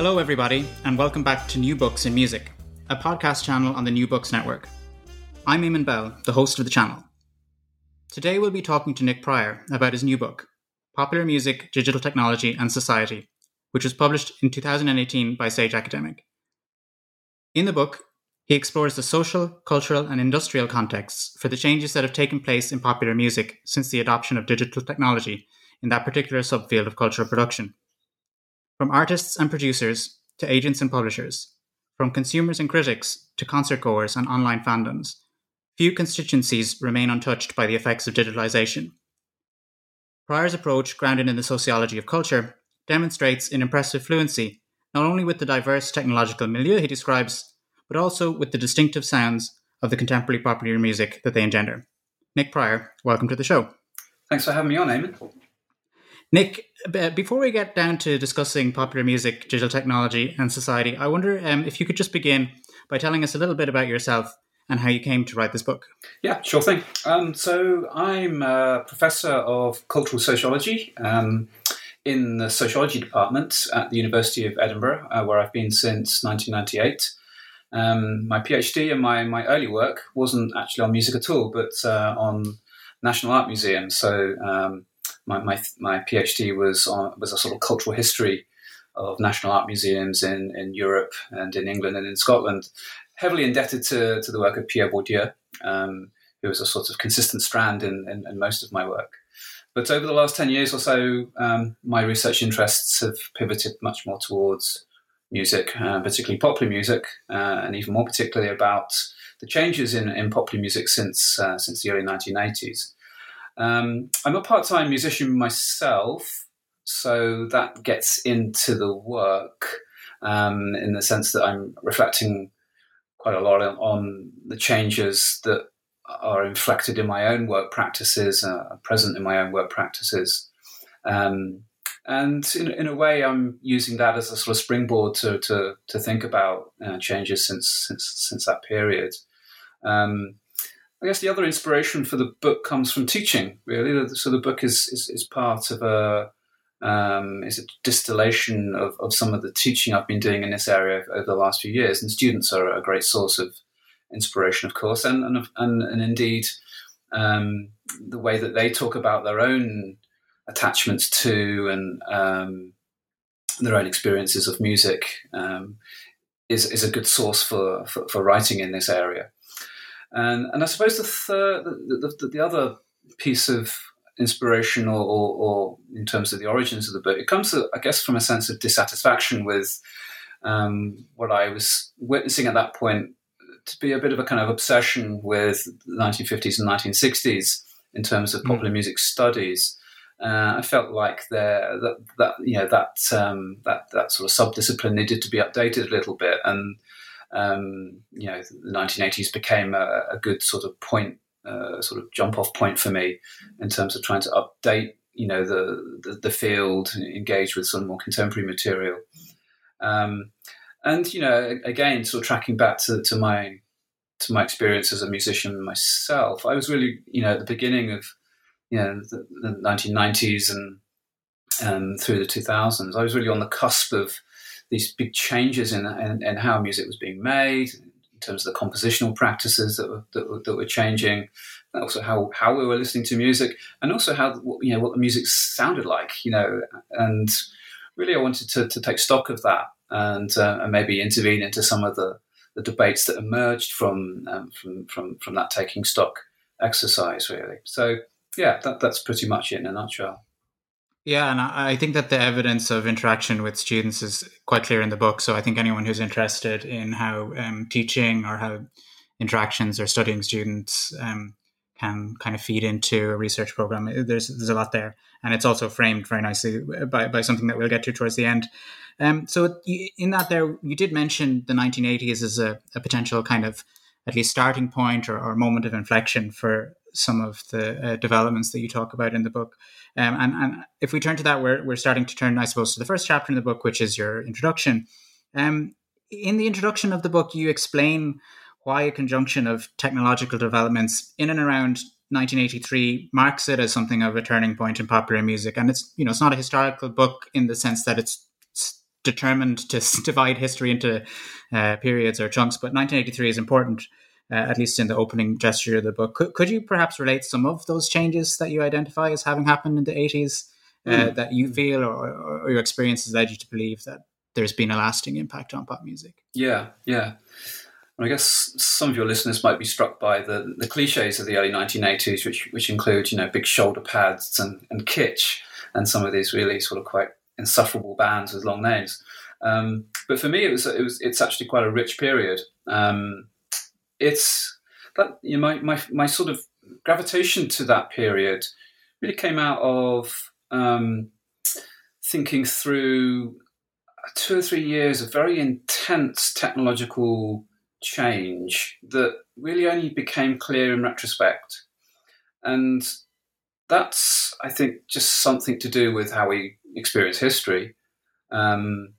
Hello, everybody, and welcome back to New Books in Music, a podcast channel on the New Books Network. I'm Eamon Bell, the host of the channel. Today we'll be talking to Nick Prior about his new book, Popular Music, Digital Technology and Society, which was published in 2018 by Sage Academic. In the book, he explores the social, cultural, and industrial contexts for the changes that have taken place in popular music since the adoption of digital technology in that particular subfield of cultural production. From artists and producers to agents and publishers, from consumers and critics to concert goers and online fandoms, few constituencies remain untouched by the effects of digitalization. Prior's approach, grounded in the sociology of culture, demonstrates an impressive fluency, not only with the diverse technological milieu he describes, but also with the distinctive sounds of the contemporary popular music that they engender. Nick Prior, welcome to the show. Thanks for having me on, Eamon. Nick, before we get down to discussing popular music, digital technology, and society, I wonder um, if you could just begin by telling us a little bit about yourself and how you came to write this book. Yeah, sure thing. Um, so, I'm a professor of cultural sociology um, in the sociology department at the University of Edinburgh, uh, where I've been since 1998. Um, my PhD and my, my early work wasn't actually on music at all, but uh, on National Art Museum. So, um, my, my, my PhD was on, was a sort of cultural history of national art museums in, in Europe and in England and in Scotland, heavily indebted to, to the work of Pierre Bourdieu, um, who was a sort of consistent strand in, in, in, most of my work. But over the last 10 years or so, um, my research interests have pivoted much more towards music, uh, particularly popular music, uh, and even more particularly about the changes in, in popular music since, uh, since the early 1980s. Um, I'm a part time musician myself, so that gets into the work um, in the sense that I'm reflecting quite a lot on the changes that are inflected in my own work practices, uh, present in my own work practices. Um, and in, in, a way, I'm using that as a sort of springboard to to, to think about uh, changes since since since that period. Um, I guess the other inspiration for the book comes from teaching. Really, so the book is is, is part of a um, is a distillation of, of some of the teaching I've been doing in this area over the last few years, and students are a great source of inspiration, of course, and and and, and indeed um, the way that they talk about their own attachments to and um, their own experiences of music um, is is a good source for, for, for writing in this area. And and I suppose the third, the, the, the other piece of inspiration, or, or, or, in terms of the origins of the book, it comes, I guess, from a sense of dissatisfaction with um, what I was witnessing at that point to be a bit of a kind of obsession with the 1950s and 1960s in terms of popular mm. music studies. Uh, I felt like there that, that you know that um, that that sort of subdiscipline needed to be updated a little bit, and um, you know, the 1980s became a, a good sort of point, uh, sort of jump off point for me in terms of trying to update, you know, the, the, the field, engage with some more contemporary material. Um, and, you know, again, sort of tracking back to, to my, to my experience as a musician myself, I was really, you know, at the beginning of, you know, the, the 1990s and, and through the 2000s, I was really on the cusp of, these big changes in, in, in, how music was being made, in terms of the compositional practices that were, that were, that were changing, also how, how we were listening to music, and also how you know what the music sounded like, you know, and really I wanted to, to take stock of that and, uh, and maybe intervene into some of the, the debates that emerged from, um, from from from that taking stock exercise, really. So yeah, that, that's pretty much it in a nutshell. Yeah, and I think that the evidence of interaction with students is quite clear in the book. So I think anyone who's interested in how um, teaching or how interactions or studying students um, can kind of feed into a research program. There's there's a lot there, and it's also framed very nicely by, by something that we'll get to towards the end. Um, so in that there, you did mention the 1980s as a, a potential kind of at least starting point or, or moment of inflection for some of the uh, developments that you talk about in the book. Um, and, and if we turn to that, we're, we're starting to turn, I suppose, to the first chapter in the book, which is your introduction. Um, in the introduction of the book, you explain why a conjunction of technological developments in and around 1983 marks it as something of a turning point in popular music. And it's, you know, it's not a historical book in the sense that it's determined to divide history into uh, periods or chunks, but 1983 is important, uh, at least in the opening gesture of the book. Could, could you perhaps relate some of those changes that you identify as having happened in the 80s uh, mm. that you feel or, or, your experiences led you to believe that there's been a lasting impact on pop music? Yeah, yeah. I guess some of your listeners might be struck by the, the cliches of the early 1980s, which which include you know big shoulder pads and, and kitsch, and some of these really sort of quite insufferable bands with long names. Um, but for me, it was it was it's actually quite a rich period. Um, it's that you know, my, my my sort of gravitation to that period really came out of um, thinking through two or three years of very intense technological change that really only became clear in retrospect. And that's, I think, just something to do with how we experience history. Um,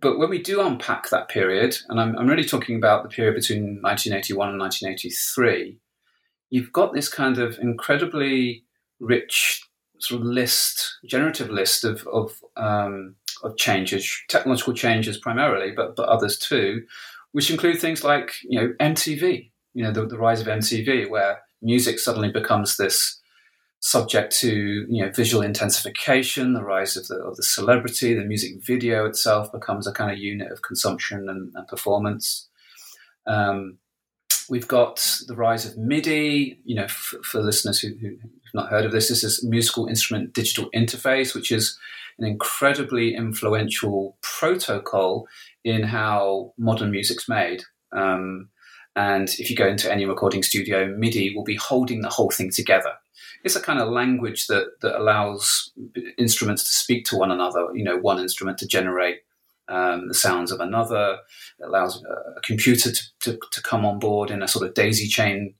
but when we do unpack that period, and I'm, I'm, really talking about the period between 1981 and 1983, you've got this kind of incredibly rich sort of list, generative list of of, um, of changes, technological changes primarily, but but others too, which include things like you know MTV, you know the, the rise of MTV, where music suddenly becomes this subject to you know visual intensification, the rise of the of the celebrity, the music video itself becomes a kind of unit of consumption and, and performance. Um, we've got the rise of MIDI. You know, f- for listeners who, who have not heard of this, this is musical instrument digital interface, which is an incredibly influential protocol in how modern music's made. Um, and if you go into any recording studio, MIDI will be holding the whole thing together it's a kind of language that that allows instruments to speak to one another. You know, one instrument to generate um, the sounds of another. It allows a, computer to, to, to, come on board in a sort of daisy chain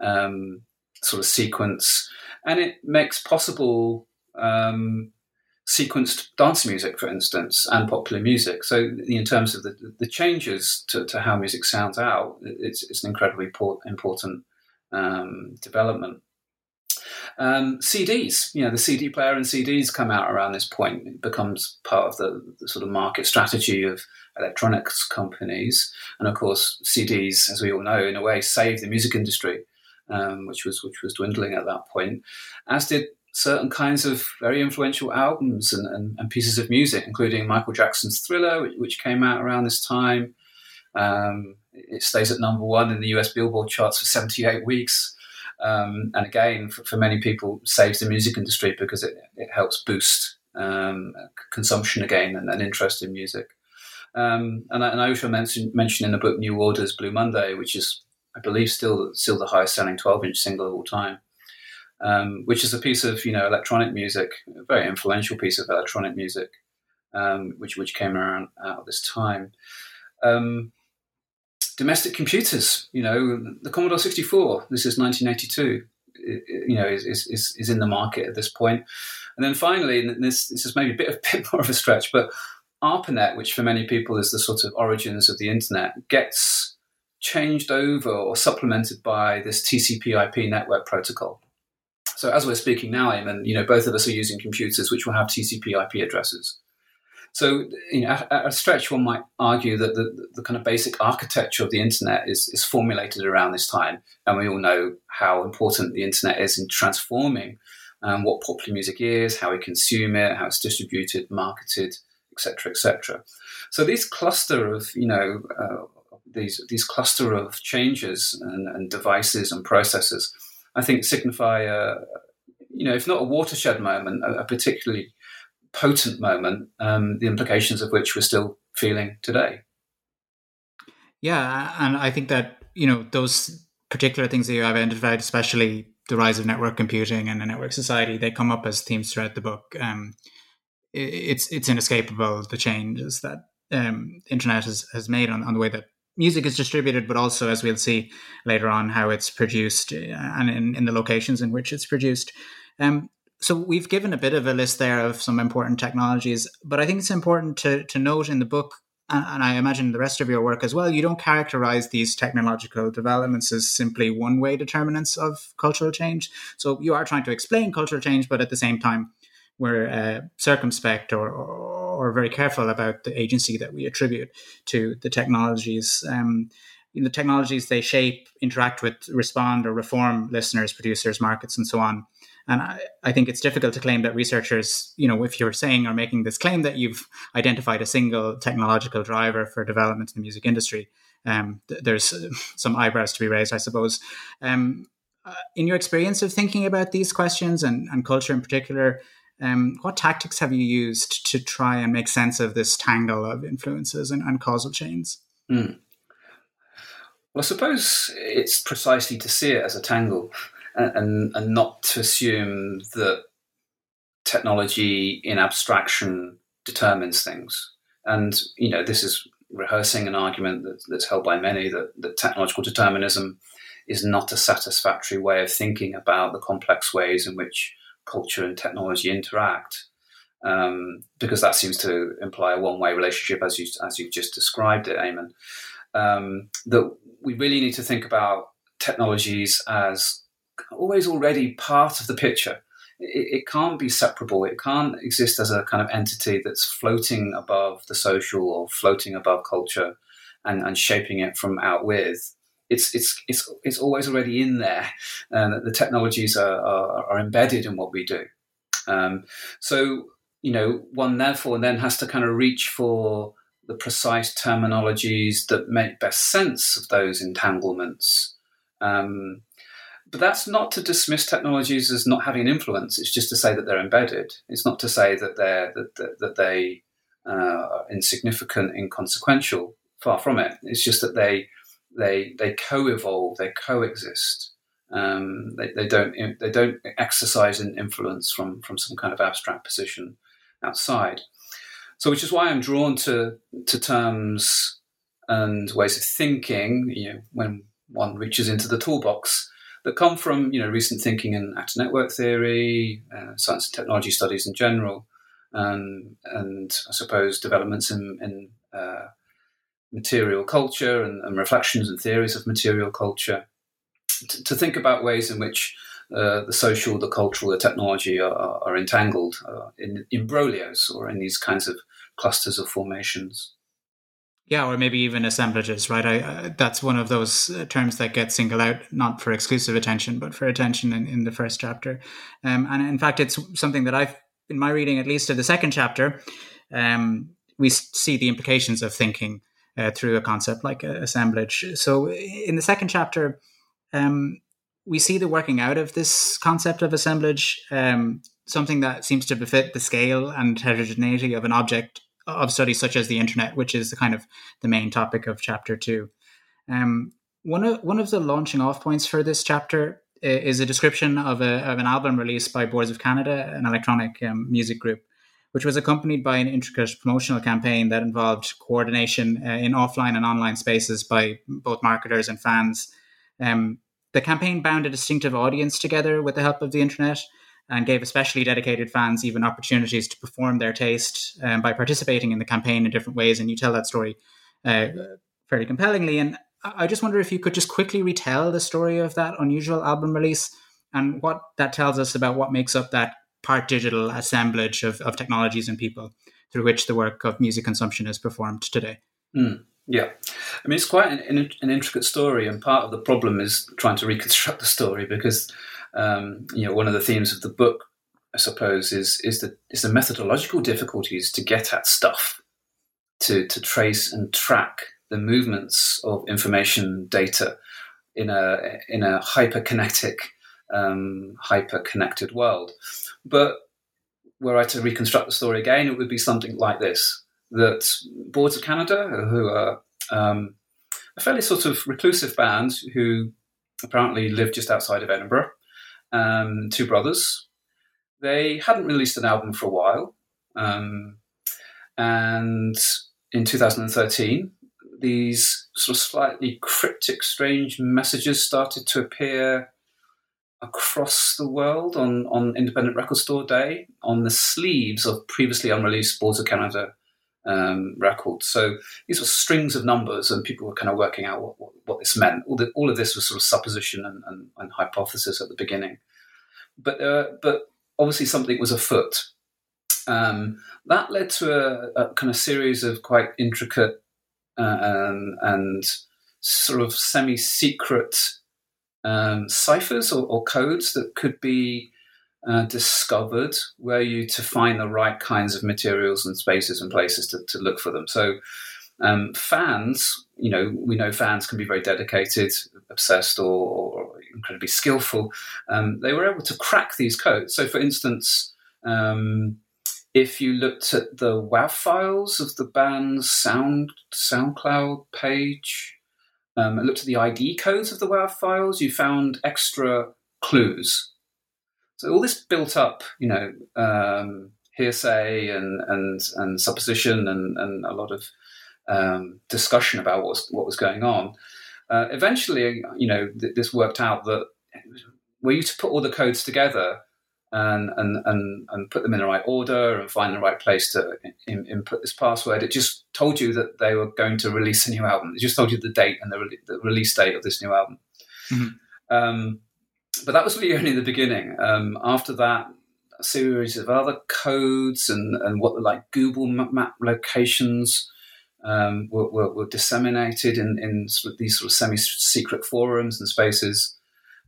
um, sort of sequence, and it makes possible um, sequenced dance music, for instance, and popular music. So, in terms of the, the changes to, to how music sounds out, it's, it's an incredibly important um, development. Um, CDs, you know, the CD player and CDs come out around this point. It becomes part of the, the, sort of market strategy of electronics companies, and of course, CDs, as we all know, in a way, saved the music industry, um, which was which was dwindling at that point, as did certain kinds of very influential albums and, and, and pieces of music, including Michael Jackson's Thriller, which, which came out around this time. Um, it stays at number one in the US Billboard charts for 78 weeks. Um, and again, for, for, many people, saves the music industry because it, it helps boost um, consumption again and, and, interest in music. Um, and, I, and, I, also mentioned mention in the book New Order's Blue Monday, which is, I believe, still still the highest selling 12 inch single of all time. Um, which is a piece of you know electronic music, a very influential piece of electronic music, um, which which came around out of this time. Um, domestic computers. You know, the Commodore 64. This is 1982. you know, is, is is in the market at this point. And then finally, and this this is maybe a bit, a bit more of a stretch, but ARPANET, which for many people is the sort of origins of the internet, gets changed over or supplemented by this TCP/IP network protocol. So as we're speaking now, Eamon, you know, both of us are using computers which will have TCP/IP addresses. So, you know, at, at a stretch, one might argue that the, the kind of basic architecture of the internet is, is formulated around this time. And we all know how important the internet is in transforming um, what popular music is, how we consume it, how it's distributed, marketed, etc., etc. So these cluster of, you know, uh, these these cluster of changes and, and, devices and processes, I think signify a, you know, if not a watershed moment, a, a particularly potent moment, um, the implications of which we're still feeling today. Yeah, and I think that you know those particular things that you have identified, especially the rise of network computing and the network society, they come up as themes throughout the book. Um, it, it's it's inescapable the changes that um, internet has, has made on, on the way that music is distributed, but also, as we'll see later on, how it's produced uh, and in, in the locations in which it's produced. Um, so we've given a bit of a list there of some important technologies, but I think it's important to, to note in the book, and I imagine the rest of your work as well, you don't characterize these technological developments as simply one way determinants of cultural change. So you are trying to explain cultural change, but at the same time, we're uh, circumspect or, or, very careful about the agency that we attribute to the technologies. Um, the technologies they shape, interact with, respond, or reform listeners, producers, markets, and so on. And I, I, think it's difficult to claim that researchers, you know, if you're saying or making this claim that you've identified a single technological driver for development in the music industry, um, th- there's uh, some eyebrows to be raised, I suppose. Um, uh, in your experience of thinking about these questions and, and culture in particular, um, what tactics have you used to try and make sense of this tangle of influences and, and causal chains? Mm. Well, I suppose it's precisely to see it as a tangle and, and not to assume that technology in abstraction determines things. And you know, this is rehearsing an argument that, that's held by many that, that technological determinism is not a satisfactory way of thinking about the complex ways in which culture and technology interact. Um, because that seems to imply a one-way relationship, as you as you've just described it, Eamon. Um, that we really need to think about technologies as always already part of the picture. It, it, can't be separable. It can't exist as a kind of entity that's floating above the social or floating above culture and, and shaping it from out with. It's, it's, it's, it's always already in there, and the technologies are, are, are embedded in what we do. Um, so, you know, one therefore then has to kind of reach for the precise terminologies that make best sense of those entanglements. Um, but that's not to dismiss technologies as not having influence. It's just to say that they're embedded. It's not to say that they're that, that, that they uh, are insignificant, inconsequential. Far from it. It's just that they they they co-evolve, they coexist. Um, they, they don't they don't exercise an influence from from some kind of abstract position outside. So, which is why I'm drawn to to terms and ways of thinking. You know, when one reaches into the toolbox that come from you know recent thinking in actor network theory, uh, science and technology studies in general, um, and I suppose developments in, in uh, material culture and, and, reflections and theories of material culture. To, to think about ways in which uh, the social, the cultural, the technology are, are entangled uh, in imbroglios or in these kinds of clusters of formations. Yeah, or maybe even assemblages, right? I, uh, that's one of those uh, terms that gets singled out, not for exclusive attention, but for attention in, in the first chapter. Um, and in fact, it's something that I've, in my reading, at least of the second chapter, um, we see the implications of thinking uh, through a concept like assemblage. So in the second chapter, um, we see the working out of this concept of assemblage, um, something that seems to befit the scale and heterogeneity of an object of studies such as the internet, which is the kind of the main topic of chapter two. Um, one of one of the launching off points for this chapter is a description of, a, of an album released by Boards of Canada, an electronic um, music group, which was accompanied by an intricate promotional campaign that involved coordination uh, in offline and online spaces by both marketers and fans. Um, the campaign bound a distinctive audience together with the help of the internet, and gave especially dedicated fans even opportunities to perform their taste um, by participating in the campaign in different ways. And you tell that story uh, fairly compellingly. And I just wonder if you could just quickly retell the story of that unusual album release and what that tells us about what makes up that part digital assemblage of, of technologies and people through which the work of music consumption is performed today. Mm. Yeah, I mean it's quite an, an, intricate story, and part of the problem is trying to reconstruct the story because um, you know, one of the themes of the book, I suppose, is is the is the methodological difficulties to get at stuff, to to trace and track the movements of information data in a in a hyperkinetic, um, hyper connected world. But were I to reconstruct the story again, it would be something like this: that Boards of Canada, who are um, a fairly sort of reclusive band who apparently live just outside of Edinburgh, um, two brothers. They hadn't released an album for a while. Um, and in 2013, these sort of slightly cryptic, strange messages started to appear across the world on, on Independent Record Store Day on the sleeves of previously unreleased Boards of Canada um, records. So these were strings of numbers, and people were kind of working out what, what, what this meant. All, the, all, of this was sort of supposition and, and, and hypothesis at the beginning. But, uh, but obviously, something was afoot. Um, that led to a, a, kind of series of quite intricate uh, and, and sort of semi secret um, ciphers or, or, codes that could be uh, discovered were you to find the right kinds of materials and spaces and places to, to look for them. So, um, fans, you know, we know fans can be very dedicated, obsessed, or, or incredibly skillful. Um, they were able to crack these codes. So, for instance, um, if you looked at the WAV files of the band's Sound SoundCloud page, um, and looked at the ID codes of the WAV files, you found extra clues. So all this built up, you know, um, hearsay and and and supposition and and a lot of um, discussion about what was, what was going on. Uh, eventually, you know, th- this worked out that were you to put all the codes together, and, and, and, and put them in the right order and find the right place to in, input this password. It just told you that they were going to release a new album. It just told you the date and the, re- the release date of this new album. Mm-hmm. Um, but that was really only the beginning. Um, after that, a series of other codes and, and what like Google map locations um, were, were, were, disseminated in, in sort of these sort of semi-secret forums and spaces.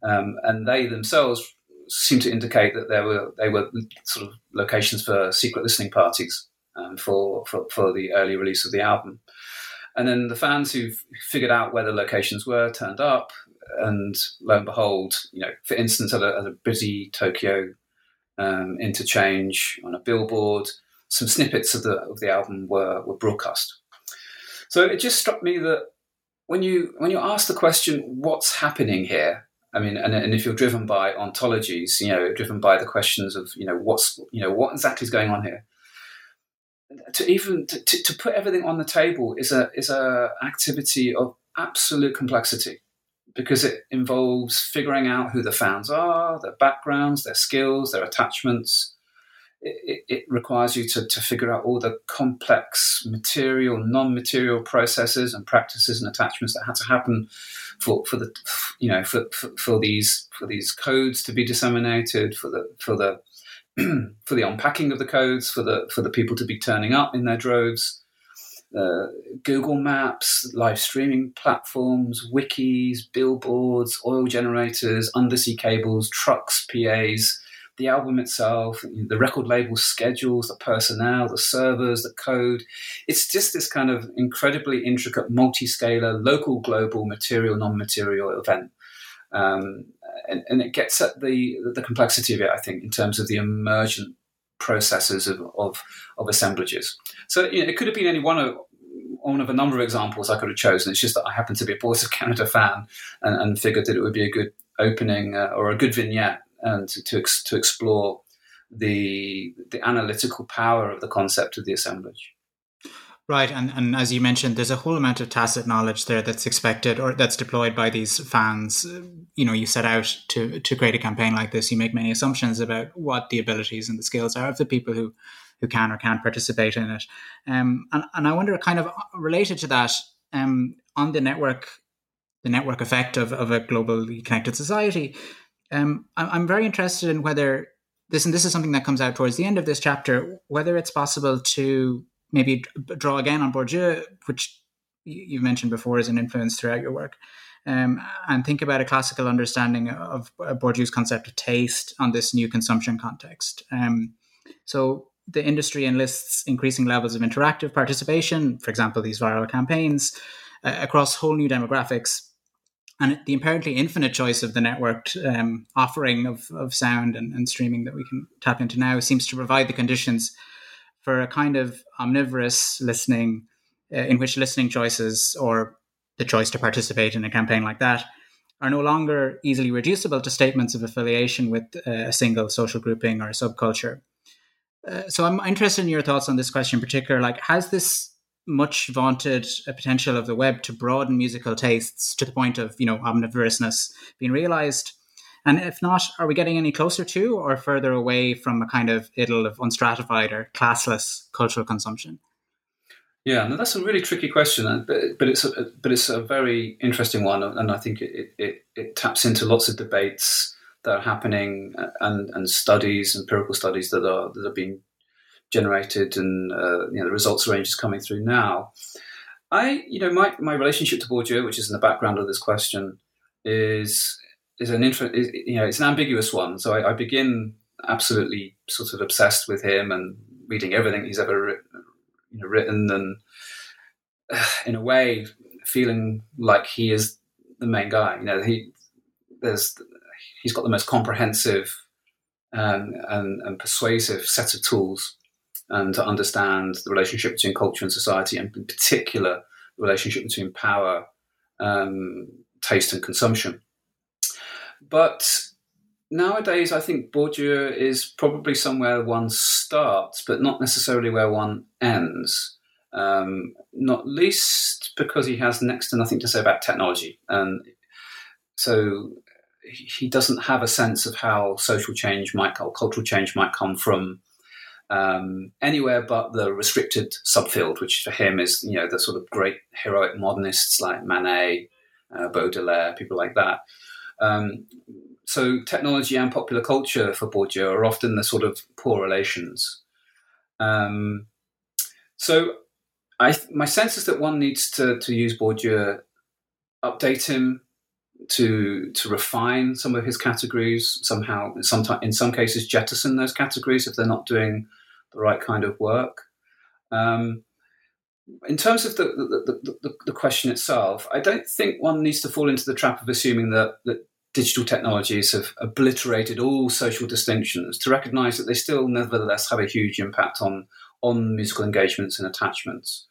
Um, and they themselves seemed to indicate that there were they were sort of locations for secret listening parties um, for, for, for the early release of the album. And then the fans who figured out where the locations were turned up, and lo and behold, you know, for instance, at a, at a busy Tokyo um, interchange on a billboard, some snippets of the of the album were were broadcast. So it just struck me that when you when you ask the question, "What's happening here?" I mean, and, and if you're driven by ontologies, you know, driven by the questions of, you know, what's, you know, what exactly is going on here, to even to, to put everything on the table is a is a activity of absolute complexity because it involves figuring out who the fans are, their backgrounds, their skills, their attachments, it, it, requires you to, to figure out all the complex material, non-material processes and practices and attachments that had to happen for, for the you know for, for, for these for these codes to be disseminated, for the for the for the unpacking of the codes, for the for the people to be turning up in their droves. Uh, Google Maps, live streaming platforms, wikis, billboards, oil generators, undersea cables, trucks, PAs, the album itself, the record label schedules, the personnel, the servers, the code. It's just this kind of incredibly intricate, multi-scalar, local, global, material, non-material event. Um, and, and, it gets at the the complexity of it, I think, in terms of the emergent processes of, of, of assemblages. So you know, it could have been any one of one of a number of examples I could have chosen. It's just that I happen to be a Boards of Canada fan and, and figured that it would be a good opening uh, or a good vignette and to, to, to explore the the analytical power of the concept of the assemblage. Right, and, and as you mentioned, there's a whole amount of tacit knowledge there that's expected or that's deployed by these fans. You know, you set out to to create a campaign like this, you make many assumptions about what the abilities and the skills are of the people who who can or can't participate in it. Um, and and I wonder, kind of related to that, um, on the network, the network effect of of a globally connected society. Um, I'm very interested in whether this, and this is something that comes out towards the end of this chapter, whether it's possible to maybe draw again on Bourdieu, which you mentioned before as an influence throughout your work, um, and think about a classical understanding of Bourdieu's concept of taste on this new consumption context. Um, so the industry enlists increasing levels of interactive participation, for example, these viral campaigns, uh, across whole new demographics and the apparently infinite choice of the networked um, offering of, of sound and, and, streaming that we can tap into now seems to provide the conditions for a kind of omnivorous listening uh, in which listening choices or the choice to participate in a campaign like that are no longer easily reducible to statements of affiliation with uh, a single social grouping or subculture. Uh, so I'm interested in your thoughts on this question in particular. Like, has this much vaunted potential of the web to broaden musical tastes to the point of, you know, omnivorousness being realized? And if not, are we getting any closer to or further away from a kind of idyll of unstratified or classless cultural consumption? Yeah, no, that's a really tricky question, but, but it's a, but it's a very interesting one, and I think it, it, it taps into lots of debates that are happening uh, and, and studies, empirical studies that are that are being generated, and uh, you know the results range is coming through now. I, you know, my, my relationship to Bourdieu, which is in the background of this question, is is an interest. You know, it's an ambiguous one. So I, I begin absolutely sort of obsessed with him and reading everything he's ever you know, written and in a way feeling like he is the main guy. You know, he there's he's got the most comprehensive and, and, and persuasive set of tools um, to understand the relationship between culture and society, and in particular the relationship between power, um, taste, and consumption. But nowadays, I think Bourdieu is probably somewhere one starts, but not necessarily where one ends. Um, not least because he has next to nothing to say about technology, and so he doesn't have a sense of how social change might, or cultural change might come from um, anywhere but the restricted subfield, which for him is you know the sort of great heroic modernists like Manet, uh, Baudelaire, people like that. Um, so technology and popular culture for Bourdieu are often the sort of poor relations. Um, so I, my sense is that one needs to, to use Bourdieu, update him, to to refine some of his categories somehow. Sometimes, in some cases, jettison those categories if they're not doing the right kind of work. Um, in terms of the the, the, the, question itself, I don't think one needs to fall into the trap of assuming that, that digital technologies have obliterated all social distinctions, to recognize that they still nevertheless have a huge impact on, on musical engagements and attachments.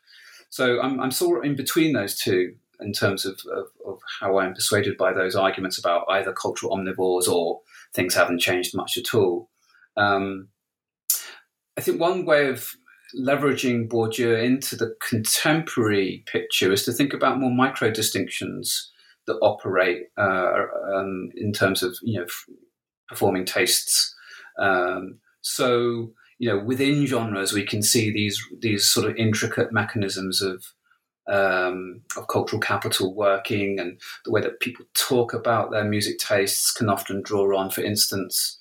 So I'm, I'm sort of in between those two in terms of, of, of, how I'm persuaded by those arguments about either cultural omnivores or things haven't changed much at all. Um, I think one way of leveraging Bourdieu into the contemporary picture is to think about more micro distinctions that operate uh, um, in terms of you know performing tastes. Um, so you know within genres we can see these these sort of intricate mechanisms of um, of cultural capital working and the way that people talk about their music tastes can often draw on, for instance,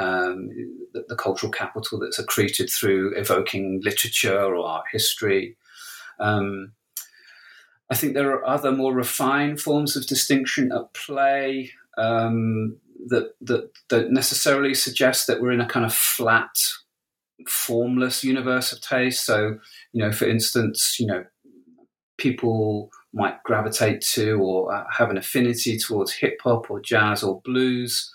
um, the, the, cultural capital that's accreted through evoking literature or art history. Um, I think there are other more refined forms of distinction at play um, that, that don't necessarily suggest that we're in a kind of flat, formless universe of taste. So, you know, for instance, you know, people might gravitate to or uh, have an affinity towards hip hop or jazz or blues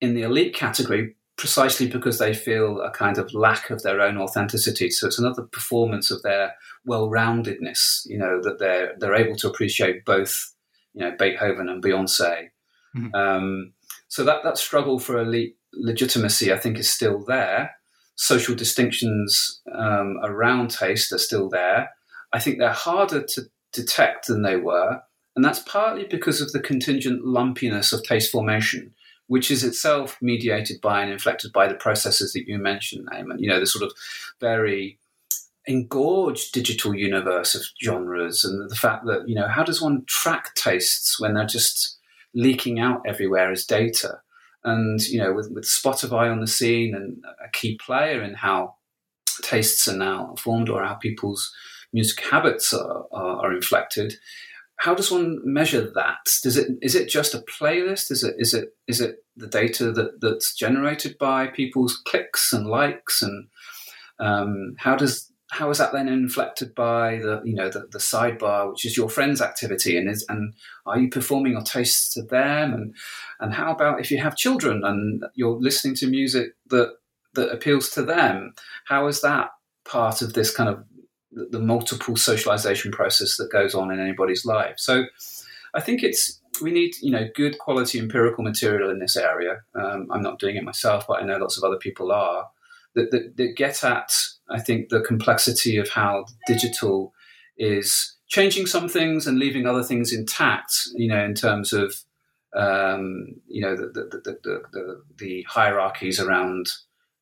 in the elite category precisely because they feel a kind of lack of their own authenticity. So it's another performance of their well-roundedness. You know that they're they're able to appreciate both, you know, Beethoven and Beyonce. Mm-hmm. Um, so that that struggle for elite legitimacy, I think, is still there. Social distinctions um, around taste are still there. I think they're harder to detect than they were, and that's partly because of the contingent lumpiness of taste formation which is itself mediated by and inflected by the processes that you mentioned, Eamon. You know, the sort of very engorged digital universe of genres and the fact that, you know, how does one track tastes when they're just leaking out everywhere as data? And, you know, with, with Spotify on the scene and a key player in how tastes are now formed or how people's music habits are, are, are inflected, how does one measure that? Does it is it just a playlist? Is it is it is it the data that, that's generated by people's clicks and likes and um, how does how is that then inflected by the you know the, the sidebar which is your friend's activity and is and are you performing your tastes to them and and how about if you have children and you're listening to music that that appeals to them how is that part of this kind of the multiple socialization process that goes on in anybody's life. So I think it's we need you know good quality empirical material in this area. Um, I'm not doing it myself, but I know lots of other people are that, that, that get at I think the complexity of how digital is changing some things and leaving other things intact. You know, in terms of um, you know the the, the, the, the hierarchies around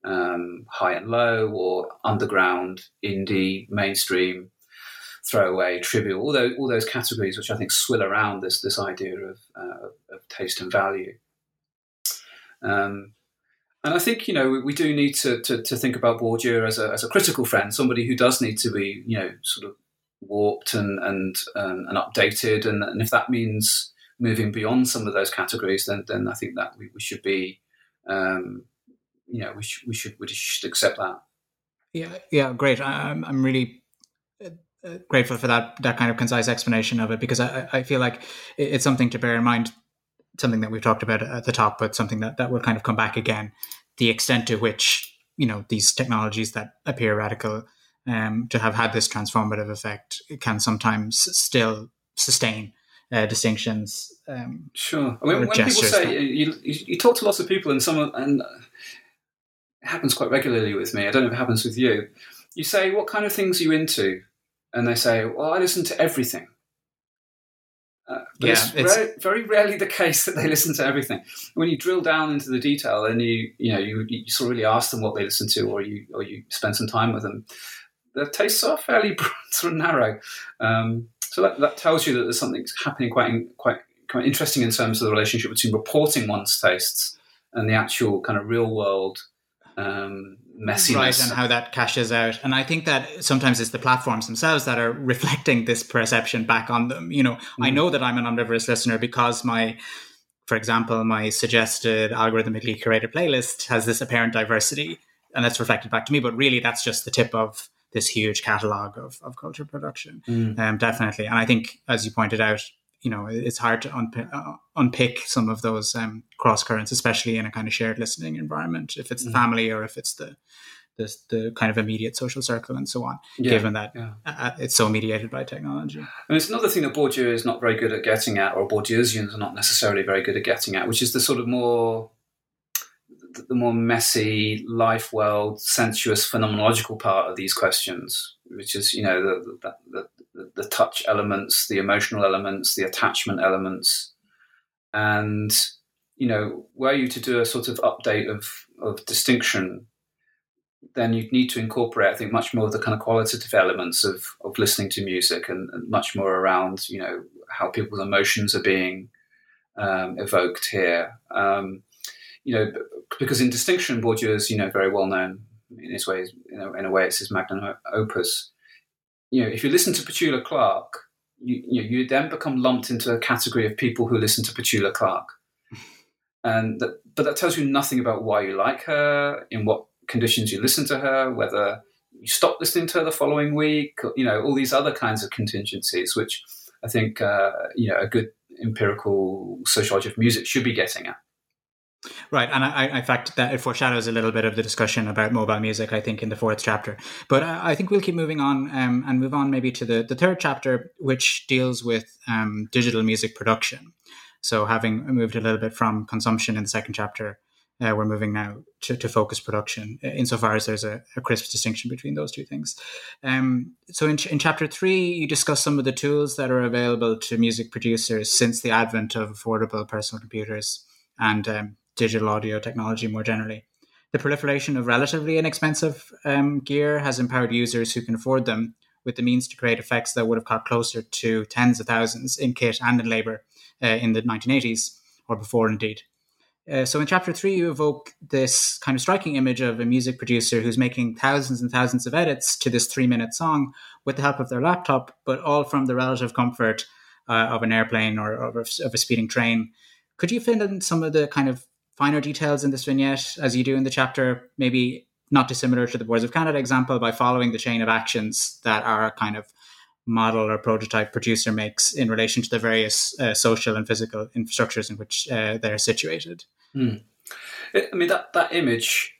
um, high and low or underground, indie, mainstream throwaway, trivial, all those, all those categories which I think swill around this this idea of, uh, of taste and value. Um, and I think you know we, we do need to, to, to think about Bourdieu as a as a critical friend, somebody who does need to be you know sort of warped and and um, and updated, and, and if that means moving beyond some of those categories, then then I think that we, we should be um, you know we should we should we should accept that. Yeah, yeah, great. I'm I'm really uh, grateful for that that kind of concise explanation of it because I, I feel like it's something to bear in mind, something that we've talked about at the top, but something that, that will kind of come back again. The extent to which you know these technologies that appear radical um, to have had this transformative effect can sometimes still sustain uh, distinctions. Um, sure. I mean, when people say you, you, you, talk to lots of people, and some and it happens quite regularly with me. I don't know if it happens with you. You say, "What kind of things are you into?" and they say, "Well, I listen to everything." Uh, but yeah, it's, it's... Very, very, rarely the case that they listen to everything. When you drill down into the detail and you you know you, you sort of really ask them what they listen to, or you or you spend some time with them, their tastes are fairly sort of narrow. Um, so that, that tells you that there's something happening quite quite quite interesting in terms of the relationship between reporting one's tastes and the actual kind of real world um, messiness. Right, and how that cashes out. And I think that sometimes it's the platforms themselves that are reflecting this perception back on them. You know, mm. I know that I'm an omnivorous listener because my for example, my suggested algorithmically curated playlist has this apparent diversity and that's reflected back to me. But really that's just the tip of this huge catalog of, of culture production. Mm. Um, definitely. And I think, as you pointed out, you know it's hard to unpick, uh, unpick some of those um, cross currents, especially in a kind of shared listening environment. If it's the mm. family or if it's the, the the kind of immediate social circle and so on. Yeah, given that yeah. Uh, uh, it's so mediated by technology. And it's another thing that Bourdieu is not very good at getting at, or Bourdieusians are not necessarily very good at getting at, which is the sort of more the more messy life world sensuous phenomenological part of these questions which is you know the, the, the, the, touch elements, the emotional elements, the attachment elements, and you know, were you to do a sort of update of of distinction, then you'd need to incorporate, I think, much more of the kind of qualitative elements of of listening to music, and, and much more around you know how people's emotions are being um, evoked here. Um, you know, because in distinction, Bourdieu is you know very well known in his way. You know, in a way, it's his magnum opus you know, if you listen to Petula Clark, you, you, know, you then become lumped into a category of people who listen to Petula Clark. And that, but that tells you nothing about why you like her, in what conditions you listen to her, whether you stop listening to her the following week, you know, all these other kinds of contingencies, which I think, uh, you know, a good empirical sociology of music should be getting at. Right, and I, in fact, that it foreshadows a little bit of the discussion about mobile music. I think in the fourth chapter, but I, I think we'll keep moving on um, and move on maybe to the the third chapter, which deals with um, digital music production. So, having moved a little bit from consumption in the second chapter, uh, we're moving now to, to focus production, insofar as there's a, a crisp distinction between those two things. Um, so, in, in chapter three, you discuss some of the tools that are available to music producers since the advent of affordable personal computers and um, digital audio technology more generally. The proliferation of relatively inexpensive um, gear has empowered users who can afford them with the means to create effects that would have got closer to tens of thousands in kit and in labor uh, in the 1980s or before, indeed. Uh, so in chapter three, you evoke this kind of striking image of a music producer who's making thousands and thousands of edits to this three minute song with the help of their laptop, but all from the relative comfort uh, of an airplane or, or of a speeding train. Could you fill in some of the kind of finer details in this vignette, as you do in the chapter, maybe not dissimilar to the Boards of Canada example, by following the chain of actions that our kind of model or prototype producer makes in relation to the various uh, social and physical infrastructures in which uh, they're situated. Hmm. I mean, that, that image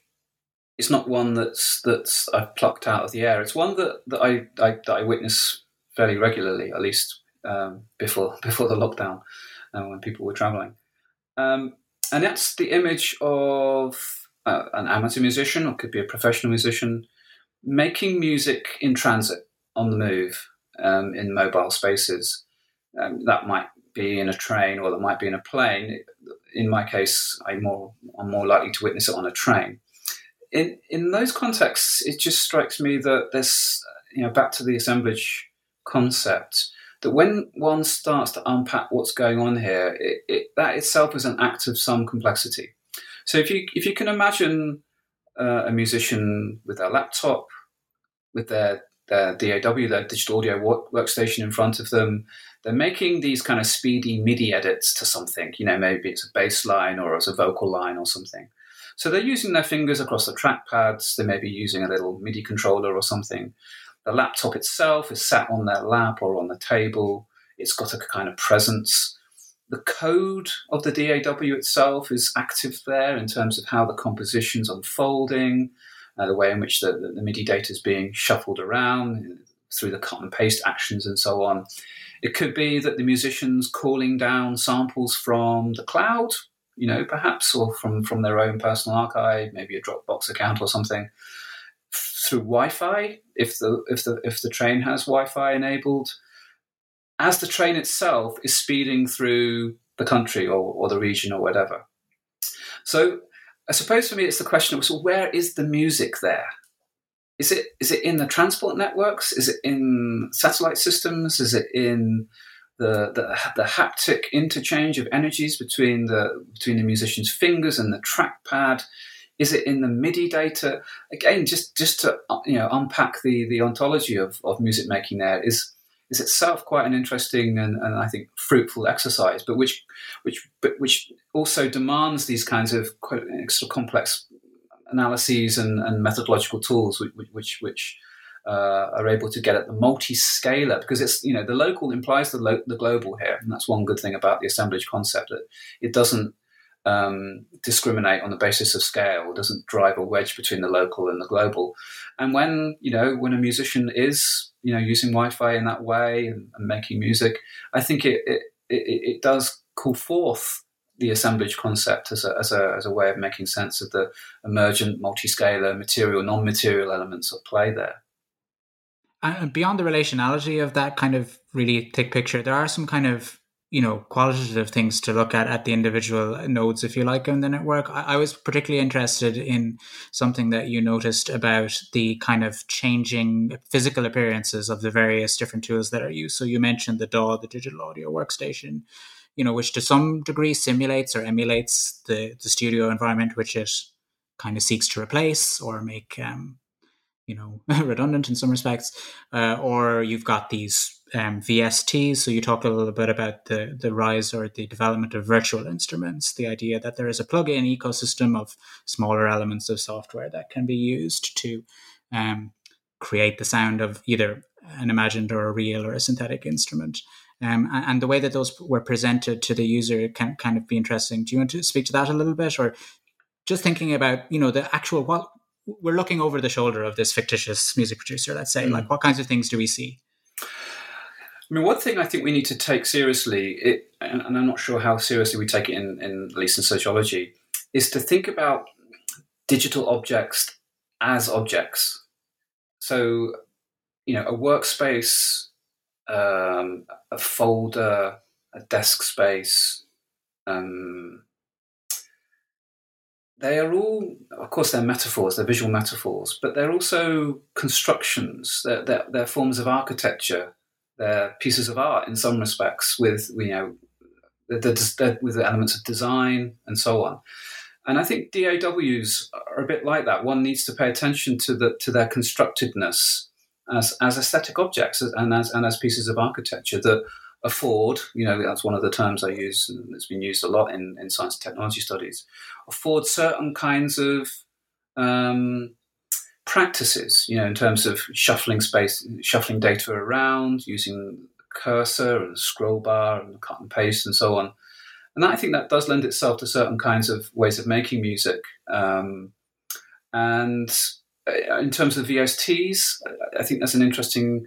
is not one that's that's I've plucked out of the air. It's one that, that I, I that I witness fairly regularly, at least um, before before the lockdown. uh, when people were traveling. Um, and that's the image of uh, an amateur musician, or could be a professional musician, making music in transit, on the move, um, in mobile spaces. Um, that might be in a train or that might be in a plane. In my case, I'm more, I'm more likely to witness it on a train. In, in those contexts, it just strikes me that there's, you know, back to the assemblage concept, that when one starts to unpack what's going on here, it, it, that itself is an act of some complexity. So if you if you can imagine uh, a musician with their laptop, with their their DAW, their digital audio work, workstation in front of them, they're making these kind of speedy MIDI edits to something. You know, maybe it's a bass line or it's a vocal line or something. So they're using their fingers across the trackpads. They may be using a little MIDI controller or something. The laptop itself is sat on their lap or on the table. It's got a kind of presence. The code of the DAW itself is active there in terms of how the composition's unfolding, uh, the way in which the, the, the MIDI data is being shuffled around through the cut and paste actions and so on. It could be that the musician's calling down samples from the cloud, you know, perhaps, or from, from their own personal archive, maybe a Dropbox account or something through Wi-Fi if the if the if the train has Wi-Fi enabled, as the train itself is speeding through the country or, or the region or whatever. So I suppose for me it's the question of so where is the music there? Is it is it in the transport networks? Is it in satellite systems? Is it in the, the, the haptic interchange of energies between the between the musician's fingers and the trackpad? Is it in the MIDI data? Again, just just to you know unpack the the ontology of, of music making there is is itself quite an interesting and, and I think fruitful exercise, but which which but which also demands these kinds of quite sort of complex analyses and, and methodological tools which which, which uh, are able to get at the multi-scalar because it's you know the local implies the lo- the global here, and that's one good thing about the assemblage concept that it doesn't um, discriminate on the basis of scale, doesn't drive a wedge between the local and the global. And when you know when a musician is you know using Wi-Fi in that way and, and making music, I think it, it it, it does call forth the assemblage concept as a, as a, as a way of making sense of the emergent multi-scalar material non-material elements at play there and beyond the relationality of that kind of really thick picture there are some kind of you know qualitative things to look at at the individual nodes if you like in the network. I, I, was particularly interested in something that you noticed about the kind of changing physical appearances of the various different tools that are used. So you mentioned the DAW the digital audio workstation you know which to some degree simulates or emulates the the studio environment which it kind of seeks to replace or make um, you know redundant in some respects uh, or you've got these um, VSTs. So you talked a little bit about the the rise or the development of virtual instruments. The idea that there is a plug-in ecosystem of smaller elements of software that can be used to um, create the sound of either an imagined or a real or a synthetic instrument. Um, and, and, the way that those were presented to the user can kind of be interesting. Do you want to speak to that a little bit, or just thinking about you know the actual what we're looking over the shoulder of this fictitious music producer? Let's say, mm. like what kinds of things do we see? I mean, one thing I think we need to take seriously, it, and, and, I'm not sure how seriously we take it in, in, at least in sociology, is to think about digital objects as objects. So, you know, a workspace, um, a folder, a desk space, um, they are all, of course, they're metaphors, they're visual metaphors, but they're also constructions, they're, they're, they're forms of architecture they're pieces of art in some respects, with you know, they're, they're, with the elements of design and so on. And I think DAWs are a bit like that. One needs to pay attention to the to their constructedness as as aesthetic objects and as and as pieces of architecture that afford, you know, that's one of the terms I use and it's been used a lot in, in science and technology studies, afford certain kinds of um, practices, you know, in terms of shuffling space, shuffling data around, using cursor and scroll bar and cut and paste and so on. And that, I think that does lend itself to certain kinds of ways of making music. Um, and uh, in terms of VSTs, I think that's an interesting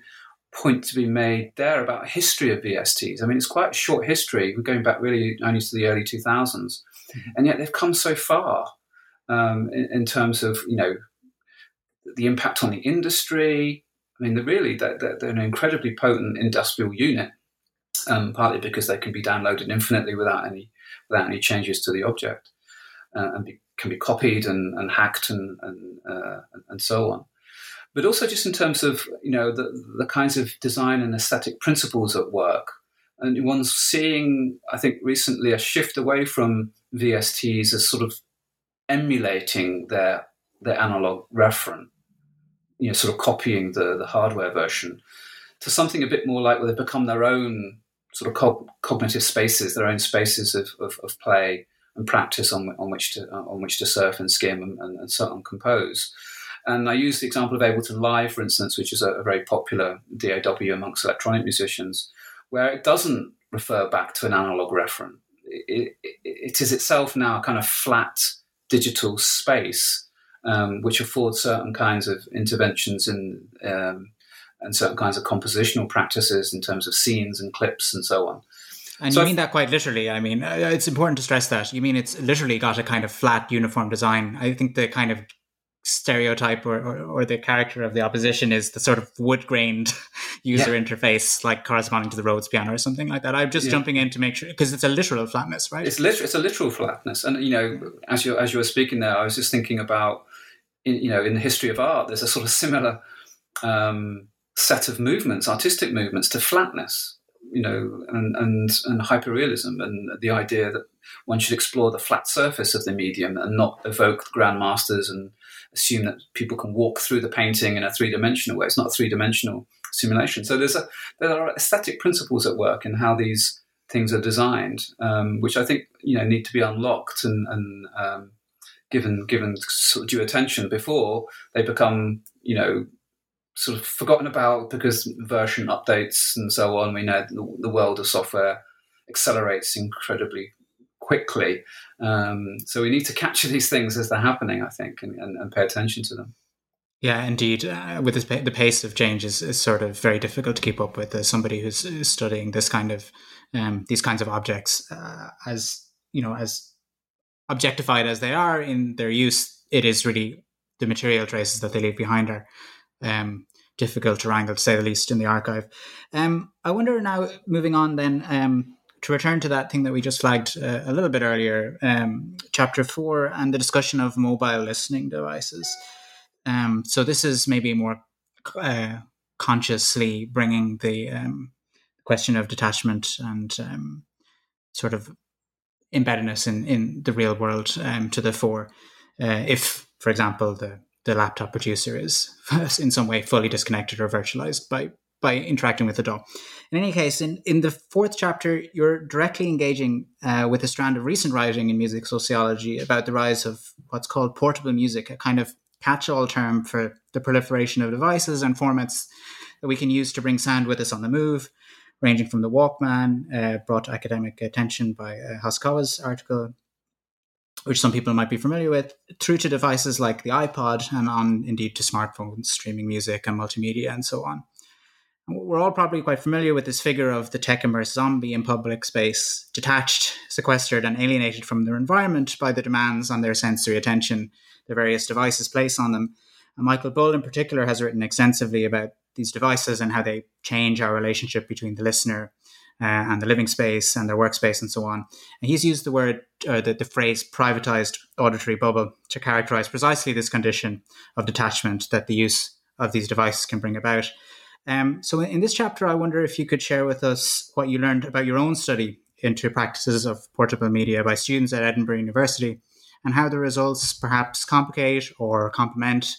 point to be made there about history of VSTs. I mean, it's quite a short history. We're going back really only to the early 2000s, mm-hmm. and yet they've come so far um, in, in, terms of you know the impact on the industry. I mean, they're really they're, they're an incredibly potent industrial unit, um, partly because they can be downloaded infinitely without any without any changes to the object, uh, and be, can be copied and, and hacked and and, uh, and so on but also just in terms of you know the, the kinds of design and aesthetic principles at work. And one's seeing, I think, recently a shift away from VSTs as sort of emulating their their analog referent, you know, sort of copying the the hardware version, to something a bit more like where they've become their own sort of co- cognitive spaces, their own spaces of, of, of, play and practice on, on which to on which to surf and skim and, and, and so on compose. And I use the example of Ableton Live, for instance, which is a, a very popular DAW amongst electronic musicians, where it doesn't refer back to an analog referent. It, it, it is itself now a kind of flat digital space, um, which affords certain kinds of interventions in, um, and certain kinds of compositional practices in terms of scenes and clips and so on. And so you mean that quite literally. I mean, uh, it's important to stress that. You mean it's literally got a kind of flat, uniform design. I think the kind of stereotype or, or, or, the character of the opposition is the sort of wood grained user yeah. interface, like corresponding to the Rhodes piano or something like that. I'm just yeah. jumping in to make sure because it's a literal flatness, right? It's literal. It's a literal flatness, and you know, as you as you were speaking there, I was just thinking about, in, you know, in the history of art, there's a sort of similar um, set of movements, artistic movements to flatness, you know, and and and hyperrealism, and the idea that one should explore the flat surface of the medium and not evoke grandmasters and assume that people can walk through the painting in a three dimensional way. It's not a three dimensional simulation. So there's a there are aesthetic principles at work in how these things are designed, um, which I think you know need to be unlocked and, and um, given given sort of due attention before they become you know sort of forgotten about because version updates and so on. We know the, world of software accelerates incredibly quickly. Um, so we need to capture these things as they're happening, I think, and, and, and pay attention to them. Yeah, indeed. Uh, with this, the pace of change is, is, sort of very difficult to keep up with. As somebody who's studying this kind of um, these kinds of objects, uh, as you know, as objectified as they are in their use, it is really the material traces that they leave behind are um, difficult to wrangle, to say the least, in the archive. Um, I wonder now, moving on then um, to return to that thing that we just flagged uh, a little bit earlier, um, chapter four, and the discussion of mobile listening devices. Um, so this is maybe more uh, consciously bringing the um, question of detachment and um, sort of embeddedness in, in the real world to the fore. Uh, if, for example, the the laptop producer is in some way fully disconnected or virtualized by by interacting with the DAW. In any case, in, in the fourth chapter, you're directly engaging uh, with a strand of recent writing in music sociology about the rise of what's called portable music, a kind of catch all term for the proliferation of devices and formats that we can use to bring sound with us on the move, ranging from the Walkman, uh, brought to academic attention by uh, Hosokawa's article, which some people might be familiar with, through to devices like the iPod and on indeed to smartphones, streaming music and multimedia and so on. We're all probably quite familiar with this figure of the tech immersed zombie in public space, detached, sequestered, and alienated from their environment by the demands on their sensory attention the various devices place on them. And Michael Bull, in particular, has written extensively about these devices and how they change our relationship between the listener uh, and the living space and their workspace and so on. And he's used the word, uh, the, the phrase privatized auditory bubble to characterize precisely this condition of detachment that the use of these devices can bring about. Um, so, in this chapter, I wonder if you could share with us what you learned about your own study into practices of portable media by students at Edinburgh University and how the results perhaps complicate or complement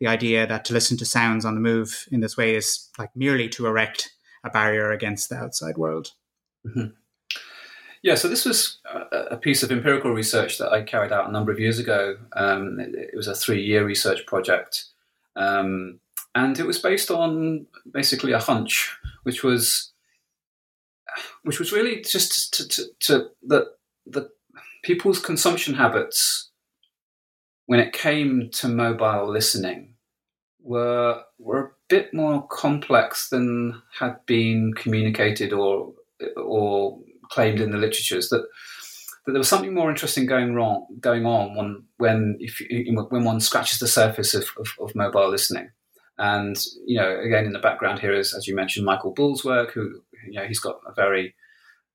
the idea that to listen to sounds on the move in this way is like merely to erect a barrier against the outside world. Mm-hmm. Yeah, so this was a piece of empirical research that I carried out a number of years ago. Um, it, was a three year research project. Um, and it was based on basically a hunch, which was which was really just to, to, to the the people's consumption habits when it came to mobile listening were were a bit more complex than had been communicated or or claimed in the literatures. That that there was something more interesting going wrong going on when when if when one scratches the surface of, of, of, mobile listening. And you know, again, in the background here is, as you mentioned, Michael Bull's work. Who you know, he's got a very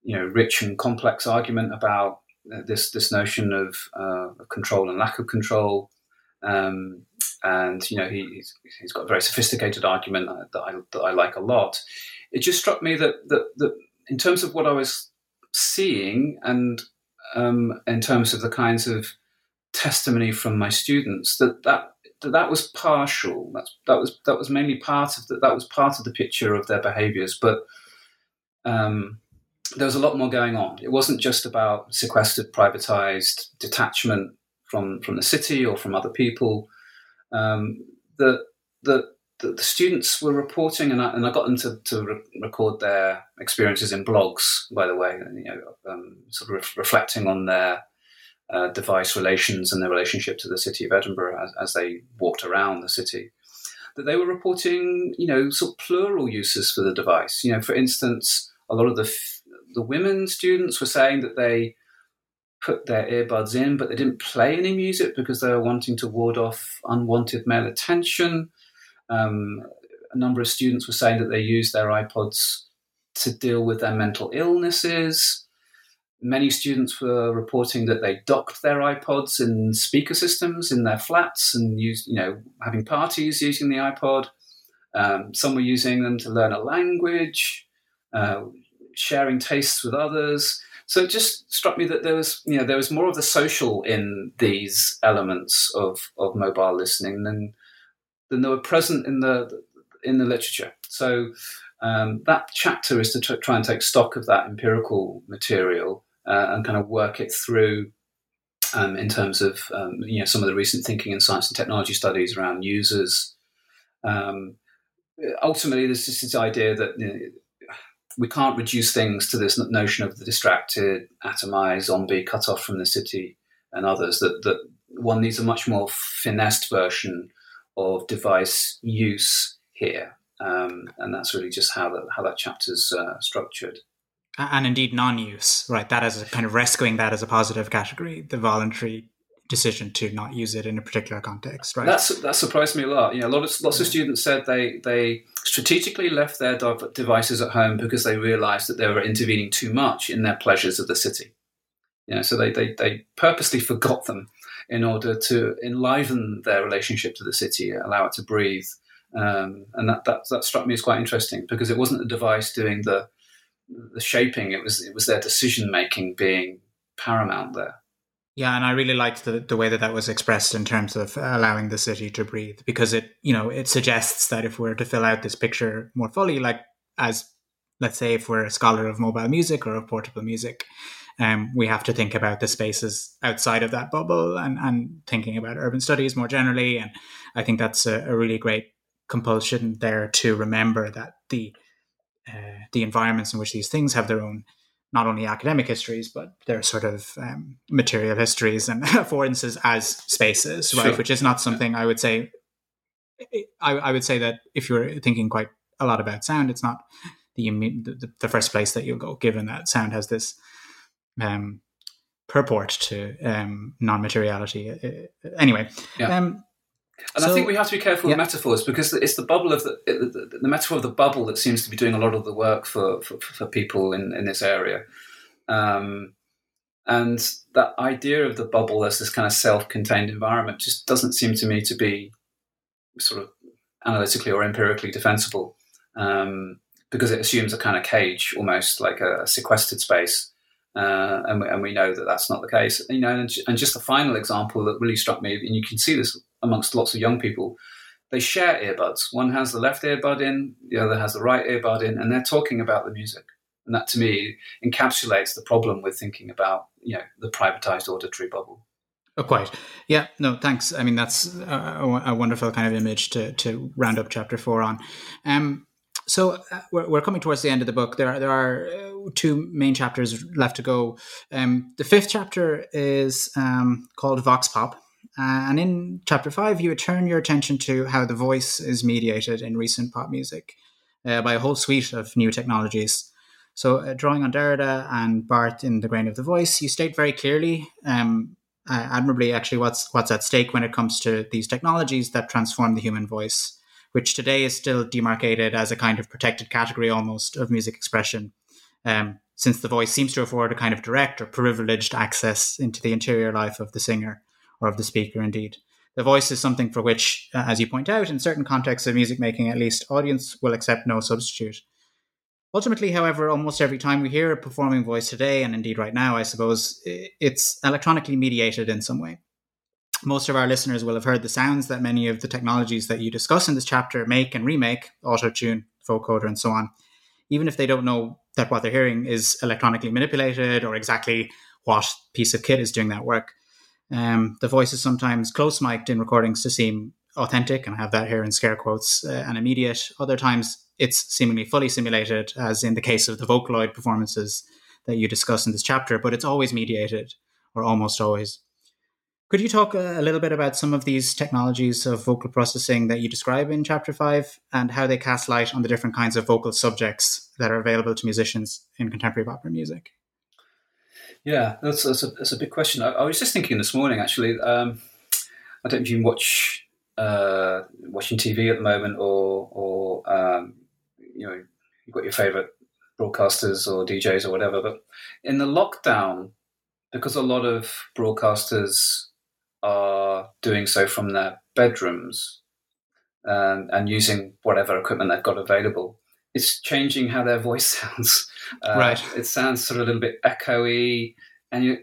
you know rich and complex argument about this this notion of uh, control and lack of control. Um, and you know, he, he's, he's got a very sophisticated argument that I, that I like a lot. It just struck me that that, that in terms of what I was seeing and um, in terms of the kinds of testimony from my students that that that, that was partial. That's, that was that was mainly part of the, that was part of the picture of their behaviours, but um, there was a lot more going on. It wasn't just about sequestered, privatized detachment from from the city or from other people. Um, the, the the, the students were reporting, and I, and I got them to, to re- record their experiences in blogs. By the way, you know, um, sort of re- reflecting on their uh, device relations and their relationship to the city of Edinburgh as, as, they walked around the city. That they were reporting, you know, sort of plural uses for the device. You know, for instance, a lot of the f- the women students were saying that they put their earbuds in, but they didn't play any music because they were wanting to ward off unwanted male attention. Um, a number of students were saying that they used their iPods to deal with their mental illnesses. Many students were reporting that they docked their iPods in speaker systems in their flats and used, you know, having parties using the iPod. Um, some were using them to learn a language, uh, sharing tastes with others. So it just struck me that there was, you know, there was more of the social in these elements of, of mobile listening than than they were present in the in the literature. So um, that chapter is to t- try and take stock of that empirical material uh, and kind of work it through um, in terms of um, you know some of the recent thinking in science and technology studies around users. Um, ultimately, there's just this idea that you know, we can't reduce things to this notion of the distracted, atomized zombie cut off from the city and others. That that one needs a much more finessed version of device use here. Um, and that's really just how that how that chapter's uh, structured. And indeed, non-use, right? That is kind of rescuing that as a positive category, the voluntary decision to not use it in a particular context, right? That's that surprised me a lot. You know, a lot of lots of students said they they strategically left their devices at home because they realised that they were intervening too much in their pleasures of the city. You know, so they they, they purposely forgot them in order to enliven their relationship to the city, allow it to breathe. Um, and that, that, that struck me as quite interesting because it wasn't the device doing the the shaping; it was it was their decision making being paramount there. Yeah, and I really liked the, the way that that was expressed in terms of allowing the city to breathe because it you know it suggests that if we're to fill out this picture more fully, like as let's say if we're a scholar of mobile music or of portable music, um, we have to think about the spaces outside of that bubble and, and thinking about urban studies more generally. And I think that's a, a really great compulsion there to remember that the uh, the environments in which these things have their own not only academic histories but their sort of um, material histories and affordances as spaces, right? Sure. Which is not something I would say. I, I would say that if you're thinking quite a lot about sound, it's not the, the, the first place that you'll go, given that sound has this um, purport to um, non-materiality. Uh, anyway, yeah. um, and so, I think we have to be careful yeah. with metaphors because it's the bubble of the, the, the, metaphor of the bubble that seems to be doing a lot of the work for for, for people in, in this area. Um, and that idea of the bubble as this kind of self-contained environment just doesn't seem to me to be sort of analytically or empirically defensible um, because it assumes a kind of cage, almost like a sequestered space uh, and, and, we know that that's not the case. You know, and, and, just the final example that really struck me, and you can see this amongst lots of young people, they share earbuds. One has the left earbud in, the other has the right earbud in, and they're talking about the music. And that, to me, encapsulates the problem with thinking about, you know, the privatized auditory bubble. Oh, quite. Yeah. No, thanks. I mean, that's a, a, wonderful kind of image to to round up chapter four on. Um, so uh, we're, we're, coming towards the end of the book. There are, there are uh, two main chapters left to go. Um, the fifth chapter is um, called Vox Pop, Uh, and in chapter five, you turn your attention to how the voice is mediated in recent pop music uh, by a whole suite of new technologies. So, uh, drawing on Derrida and Barthes in The Grain of the Voice, you state very clearly, um, uh, admirably, actually, what's what's at stake when it comes to these technologies that transform the human voice, which today is still demarcated as a kind of protected category almost of music expression. Um, since the voice seems to afford a kind of direct or privileged access into the interior life of the singer or of the speaker, indeed. The voice is something for which, uh, as you point out, in certain contexts of music making at least, audience will accept no substitute. Ultimately, however, almost every time we hear a performing voice today, and indeed right now, I suppose, it's electronically mediated in some way. Most of our listeners will have heard the sounds that many of the technologies that you discuss in this chapter make and remake, auto tune, vocoder, and so on, even if they don't know that what they're hearing is electronically manipulated or exactly what piece of kit is doing that work. Um, the voice is sometimes close mic'd in recordings to seem authentic, and I have that here in scare quotes, uh, and immediate. Other times it's seemingly fully simulated, as in the case of the Vocaloid performances that you discuss in this chapter, but it's always mediated, or almost always. Could you talk a little bit about some of these technologies of vocal processing that you describe in chapter five and how they cast light on the different kinds of vocal subjects that are available to musicians in contemporary opera music? Yeah, that's, that's, a, that's a big question. I, I, was just thinking this morning, actually. Um, I don't know if you watch uh, watching TV at the moment, or or um, you know, you've got your favorite broadcasters or DJs or whatever. But in the lockdown, because a lot of broadcasters are doing so from their bedrooms um, and using whatever equipment they've got available, it's changing how their voice sounds. Uh, right. It sounds sort of a little bit echoey, and you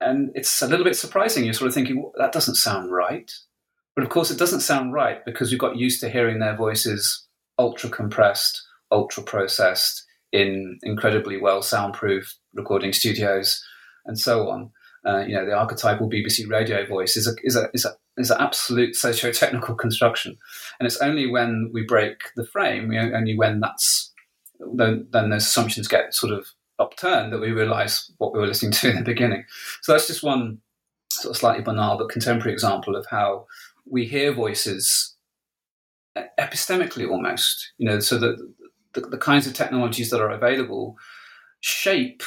and it's a little bit surprising. You're sort of thinking well, that doesn't sound right, but of course it doesn't sound right because we've got used to hearing their voices ultra compressed, ultra processed in incredibly well soundproof recording studios, and so on. Uh, you know, the archetypal BBC radio voice is a is a is a is an absolute socio-technical construction, and it's only when we break the frame, only when that's then, then those assumptions get sort of upturned that we realize what we were listening to in the beginning. So that's just one sort of slightly banal but contemporary example of how we hear voices epistemically almost, you know, so that the, the kinds of technologies that are available shape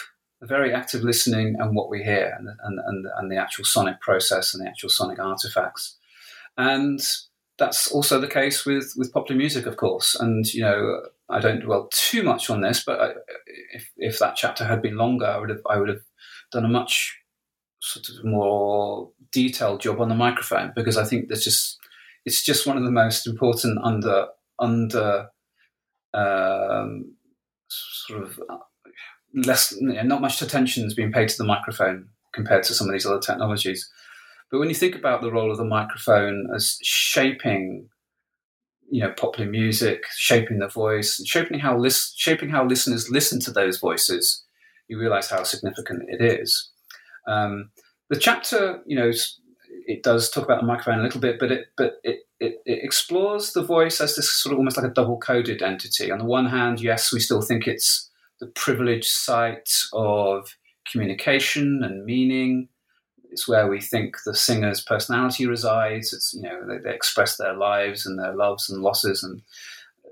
very active listening and what we hear and, and, and, and the actual sonic process and the actual sonic artifacts. And that's also the case with, with popular music, of course. And, you know, I don't dwell too much on this, but I, if, if that chapter had been longer, I would have, I would have done a much sort of more detailed job on the microphone because I think there's just, it's just one of the most important under, under, um, sort of less, not much attention is being paid to the microphone compared to some of these other technologies. But when you think about the role of the microphone as shaping, you know, popular music, shaping the voice, shaping how lis- shaping how listeners listen to those voices, you realise how significant it is. Um, the chapter, you know, it does talk about the microphone a little bit, but it but it, it, it explores the voice as this sort of almost like a double coded entity. On the one hand, yes, we still think it's the privileged site of communication and meaning. It's where we think the singer's personality resides. It's you know they, they express their lives and their loves and losses, and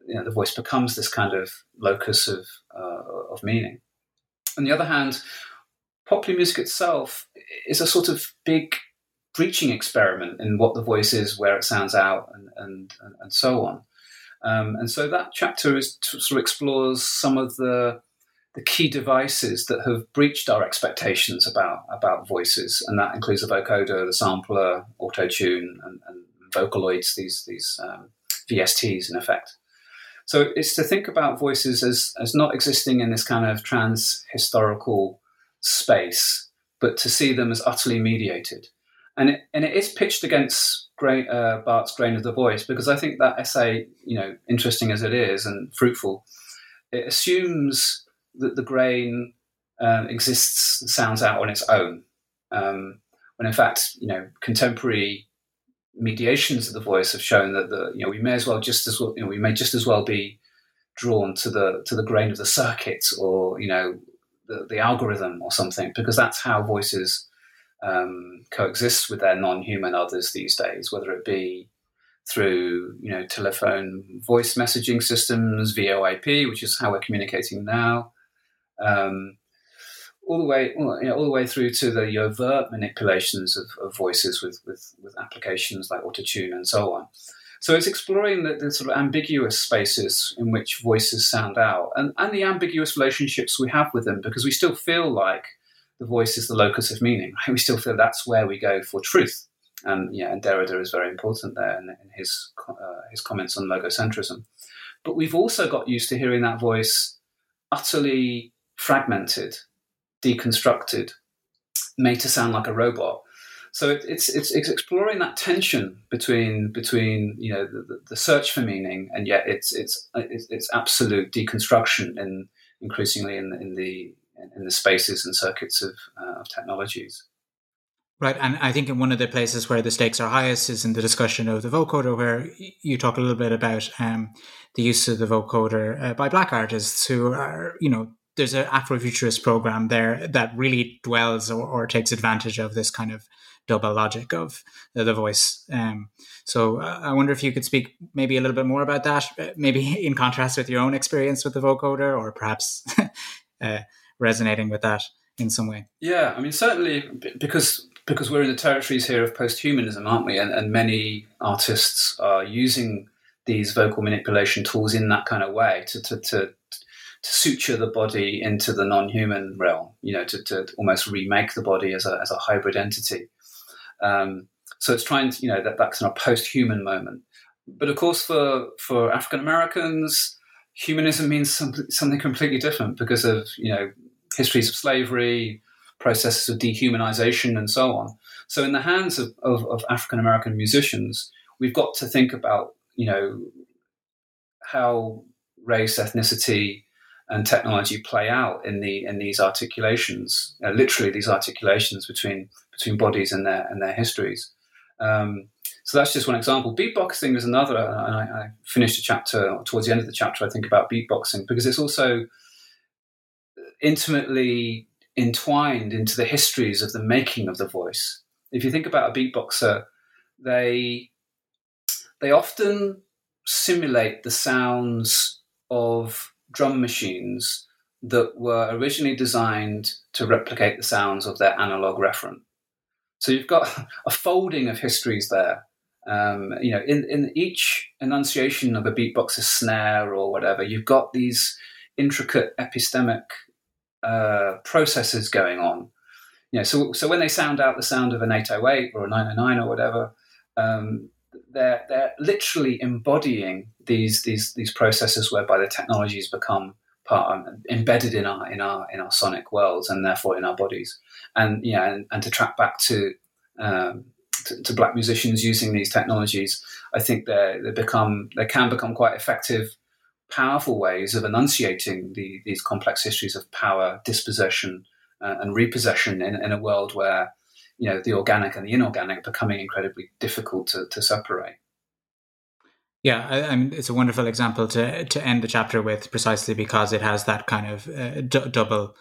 you know the voice becomes this kind of locus of uh, of meaning. On the other hand, popular music itself is a sort of big breaching experiment in what the voice is, where it sounds out, and and and so on. Um, and so that chapter is sort of explores some of the the key devices that have breached our expectations about about voices, and that includes the vocoder, the sampler, auto tune, and, and Vocaloids, these these um, VSTs in effect. So it's to think about voices as as not existing in this kind of trans historical space, but to see them as utterly mediated. And it, and it is pitched against Grain, uh, Barthes's Grain of the Voice because I think that essay, you know, interesting as it is and fruitful, it assumes that the grain um, exists, sounds out on its own. Um, when in fact, you know, contemporary mediations of the voice have shown that the you know we may as well just as well you know we may just as well be drawn to the to the grain of the circuit or you know the, the algorithm or something because that's how voices um, coexist with their non-human others these days, whether it be through you know telephone voice messaging systems, VoIP, which is how we're communicating now, um, all the way you know, all the way through to the overt manipulations of, of voices with, with, with applications like autotune and so on. So it's exploring the, the, sort of ambiguous spaces in which voices sound out and, and the ambiguous relationships we have with them because we still feel like the voice is the locus of meaning. Right? We still feel that's where we go for truth. And yeah, and Derrida is very important there in, in his uh, his comments on logocentrism. But we've also got used to hearing that voice utterly fragmented, deconstructed, made to sound like a robot. So it, it's, it's, it's exploring that tension between between you know the, the, search for meaning and yet it's it's it's, it's absolute deconstruction in increasingly in, in the in the spaces and circuits of, uh, of technologies. Right, and I think in one of the places where the stakes are highest is in the discussion of the vocoder, where you talk a little bit about um, the use of the vocoder uh, by black artists who are, you know, there's an Afrofuturist program there that really dwells or, or, takes advantage of this kind of double logic of the, the voice. Um, so uh, I wonder if you could speak maybe a little bit more about that, uh, maybe in contrast with your own experience with the vocoder, or perhaps uh, resonating with that in some way. Yeah, I mean, certainly because because we're in the territories here of post-humanism, aren't we? And, and many artists are using these vocal manipulation tools in that kind of way to, to, to, to suture the body into the non-human realm, you know, to, to almost remake the body as a, as a hybrid entity. Um, so it's trying to, you know, that, that kind of post-human moment. But of course, for, for African Americans, humanism means something, something completely different because of, you know, histories of slavery, processes of dehumanization, and so on. So, in the hands of, of, of African American musicians, we've got to think about, you know, how race, ethnicity, and technology play out in the in these articulations, uh, literally these articulations between between bodies and their and their histories. Um, so that's just one example. Beatboxing is another, and I, I, finished a chapter towards the end of the chapter. I think about beatboxing because it's also intimately entwined into the histories of the making of the voice. If you think about a beatboxer, they they often simulate the sounds of drum machines that were originally designed to replicate the sounds of their analog referent. So you've got a folding of histories there. Um, you know, in, in each enunciation of a beatboxer's snare or whatever, you've got these intricate epistemic uh, processes going on. You know, so so when they sound out the sound of an 808 or a 909 or whatever, um, they're they're literally embodying these these these processes whereby the technologies become part um, embedded in our in our in our sonic worlds and therefore in our bodies. And yeah, and, and to track back to, um, to, to black musicians using these technologies, I think they they become they can become quite effective powerful ways of enunciating the, these complex histories of power, dispossession, uh, and repossession in, in, a world where you know the organic and the inorganic becoming incredibly difficult to, to separate. Yeah, I, I, mean, it's a wonderful example to to end the chapter with, precisely because it has that kind of uh, d- double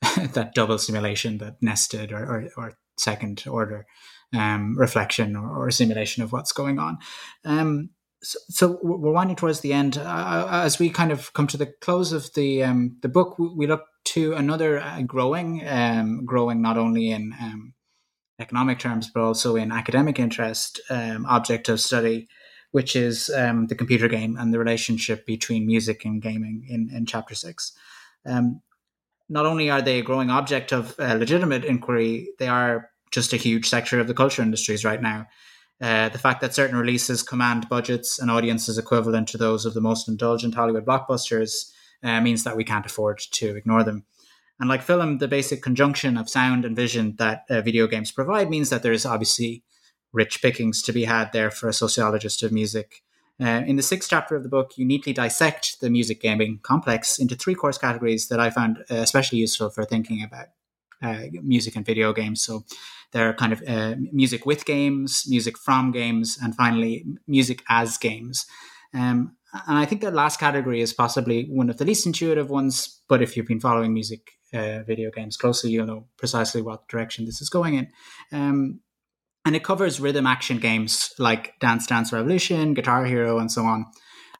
that double simulation, that nested or, or, or second order um, reflection or, or, simulation of what's going on. Um, so, so, we're winding towards the end. Uh, uh, as we kind of come to the close of the um, the book, we look to another uh, growing, um, growing not only in um, economic terms but also in academic interest um, object of study, which is um, the computer game and the relationship between music and gaming in, in chapter six. Um, not only are they a growing object of uh, legitimate inquiry, they are just a huge sector of the culture industries right now. Uh, the fact that certain releases command budgets and audiences equivalent to those of the most indulgent Hollywood blockbusters uh, means that we can't afford to ignore them. And like film, the basic conjunction of sound and vision that uh, video games provide means that there's obviously rich pickings to be had there for a sociologist of music. Uh, in the sixth chapter of the book, you neatly dissect the music gaming complex into three course categories that I found uh, especially useful for thinking about uh, music and video games. So there are kind of uh, music with games, music from games, and finally music as games. Um, and I think that last category is possibly one of the least intuitive ones. But if you've been following music uh, video games closely, you'll know precisely what direction this is going in. Um, and it covers rhythm action games like Dance Dance Revolution, Guitar Hero, and so on,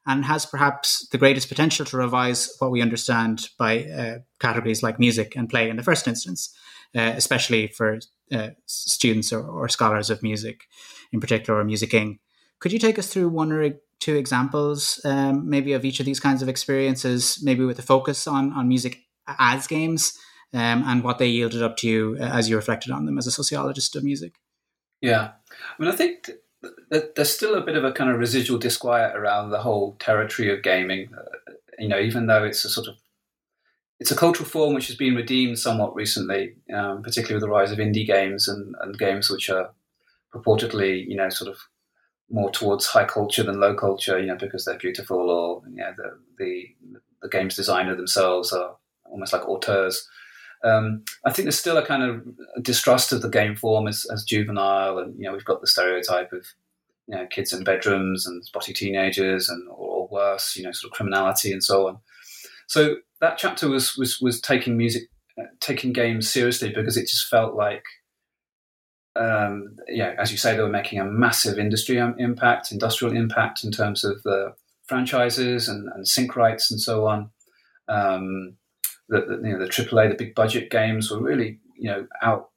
and has perhaps the greatest potential to revise what we understand by uh, categories like music and play in the first instance, uh, especially for uh, students or, or, scholars of music in particular, or musicking. Could you take us through one or two examples, um, maybe of each of these kinds of experiences, maybe with a focus on on music as games, um, and what they yielded up to you uh, as you reflected on them as a sociologist of music? Yeah, I mean, I think that there's still a bit of a kind of residual disquiet around the whole territory of gaming. Uh, you know, even though it's a sort of it's a cultural form which has been redeemed somewhat recently, um, particularly with the rise of indie games and, and games which are purportedly, you know, sort of more towards high culture than low culture, you know, because they're beautiful or you know, the the, the games designer themselves are almost like auteurs. Um, I think there's still a kind of distrust of the game form as, as juvenile, and you know we've got the stereotype of you know kids in bedrooms and spotty teenagers, and or, or worse, you know, sort of criminality and so on. So that chapter was was was taking music, uh, taking games seriously because it just felt like um, yeah, as you say, they were making a massive industry impact, industrial impact in terms of the franchises and, and sync rights and so on. Um, the, the, you know, the AAA, the big budget games were really, you know, out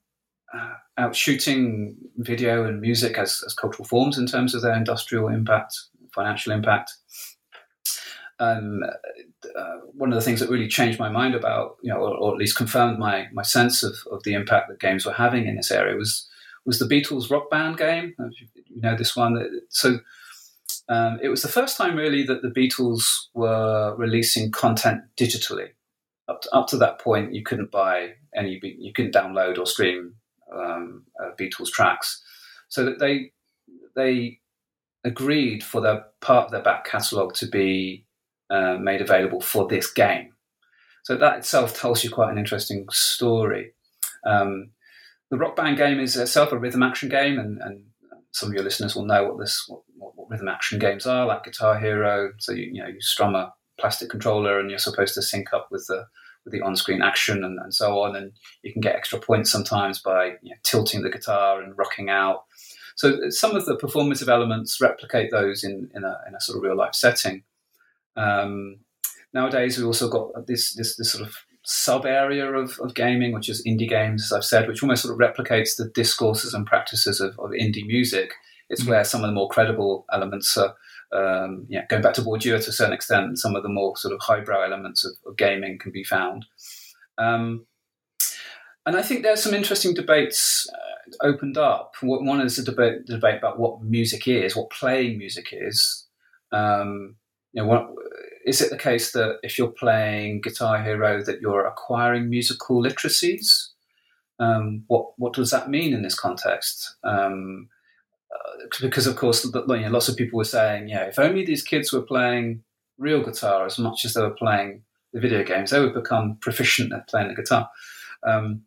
uh, shooting video and music as, as cultural forms in terms of their industrial impact, financial impact. Um, uh, one of the things that really changed my mind about, you know, or, or, at least confirmed my my sense of, of the impact that games were having in this area was was the Beatles Rock Band game. You know this one. So um, it was the first time really that the Beatles were releasing content digitally. Up to, up to that point, you couldn't buy any, you couldn't download or stream um, uh, Beatles tracks. So that they they agreed for their part of their back catalogue to be uh, made available for this game. So that itself tells you quite an interesting story. Um, the Rock Band game is itself a rhythm action game, and, and some of your listeners will know what this what, what, rhythm action games are, like Guitar Hero. So you, you know you strum a plastic controller, and you're supposed to sync up with the with the on-screen action and, and so on, and you can get extra points sometimes by you know, tilting the guitar and rocking out. So some of the performative elements replicate those in, in, a, in a sort of real life setting. Um, nowadays, we've also got this, this, this sort of sub area of, of gaming, which is indie games, as I've said, which almost sort of replicates the discourses and practices of, of indie music. It's mm-hmm. where some of the more credible elements are, um, yeah, going back to Bourdieu to a certain extent, some of the more sort of highbrow elements of, of gaming can be found. Um, and I think there's some interesting debates uh, opened up. One is the debate, debate about what music is, what playing music is. Um, you know, what, is it the case that if you're playing Guitar Hero that you're acquiring musical literacies? Um, what what does that mean in this context? Um, because of course, you know, lots of people were saying, yeah, if only these kids were playing real guitar as much as they were playing the video games, they would become proficient at playing the guitar. Um,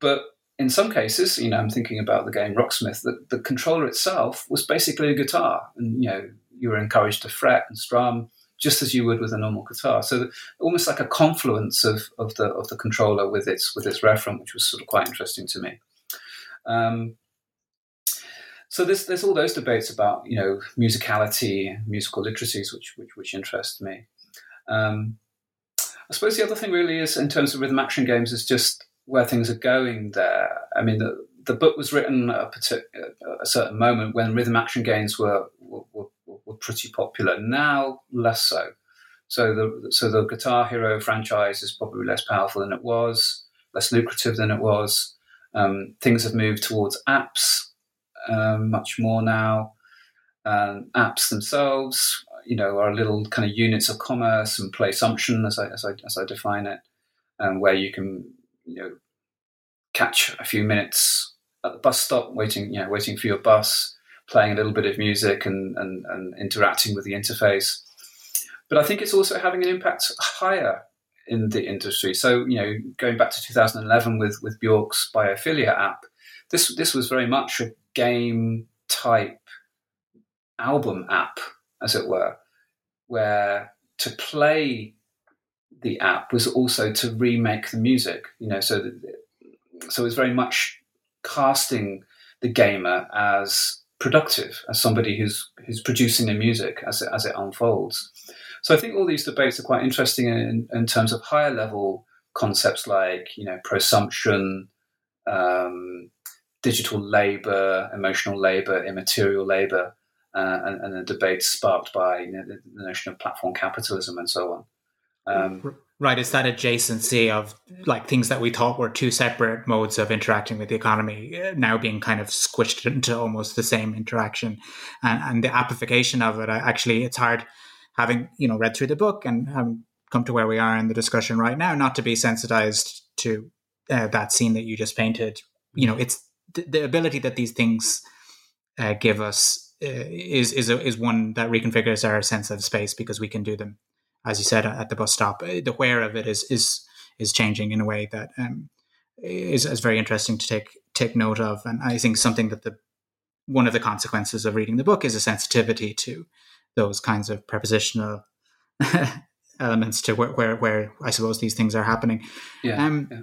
but in some cases, you know, I'm thinking about the game Rocksmith. The, the controller itself was basically a guitar, and you know, you were encouraged to fret and strum just as you would with a normal guitar. So almost like a confluence of, of the of the controller with its with its referent, which was sort of quite interesting to me. Um, so there's there's all those debates about you know musicality, musical literacies, which which, which interest me. Um, I suppose the other thing really is in terms of rhythm action games is just where things are going there. I mean, the, the book was written at a, a certain moment when rhythm action games were, were, were were pretty popular. Now, less so. So the so the Guitar Hero franchise is probably less powerful than it was, less lucrative than it was. Um, things have moved towards apps um, much more now. Um, apps themselves, you know, are little kind of units of commerce and play assumption, as I, as I, as I define it, um, where you can, you know, catch a few minutes at the bus stop, waiting, you know, waiting for your bus, playing a little bit of music and, and, and interacting with the interface. But I think it's also having an impact higher in the industry. So, you know, going back to 2011 with, with Bjork's Biophilia app, this, this was very much a game type album app, as it were, where to play the app was also to remake the music. You know, so that, so it's very much casting the gamer as productive, as somebody who's who's producing the music as it, as it unfolds. So I think all these debates are quite interesting in, in terms of higher level concepts like you know prosumption, um, digital labor, emotional labor, immaterial labor, uh, and, and, the debate sparked by you know, the, notion of platform capitalism and so on. Um, right, it's that adjacency of like things that we thought were two separate modes of interacting with the economy uh, now being kind of squished into almost the same interaction, and, and the amplification of it. Actually, it's hard having you know read through the book and having come to where we are in the discussion right now, not to be sensitized to uh, that scene that you just painted. You know, it's the, ability that these things uh, give us uh, is is a, is one that reconfigures our sense of space because we can do them, as you said at the bus stop. Uh, the where of it is is is changing in a way that um, is, is very interesting to take take note of, and I think something that the one of the consequences of reading the book is a sensitivity to those kinds of prepositional elements to where, where, where I suppose these things are happening. Yeah, um, yeah.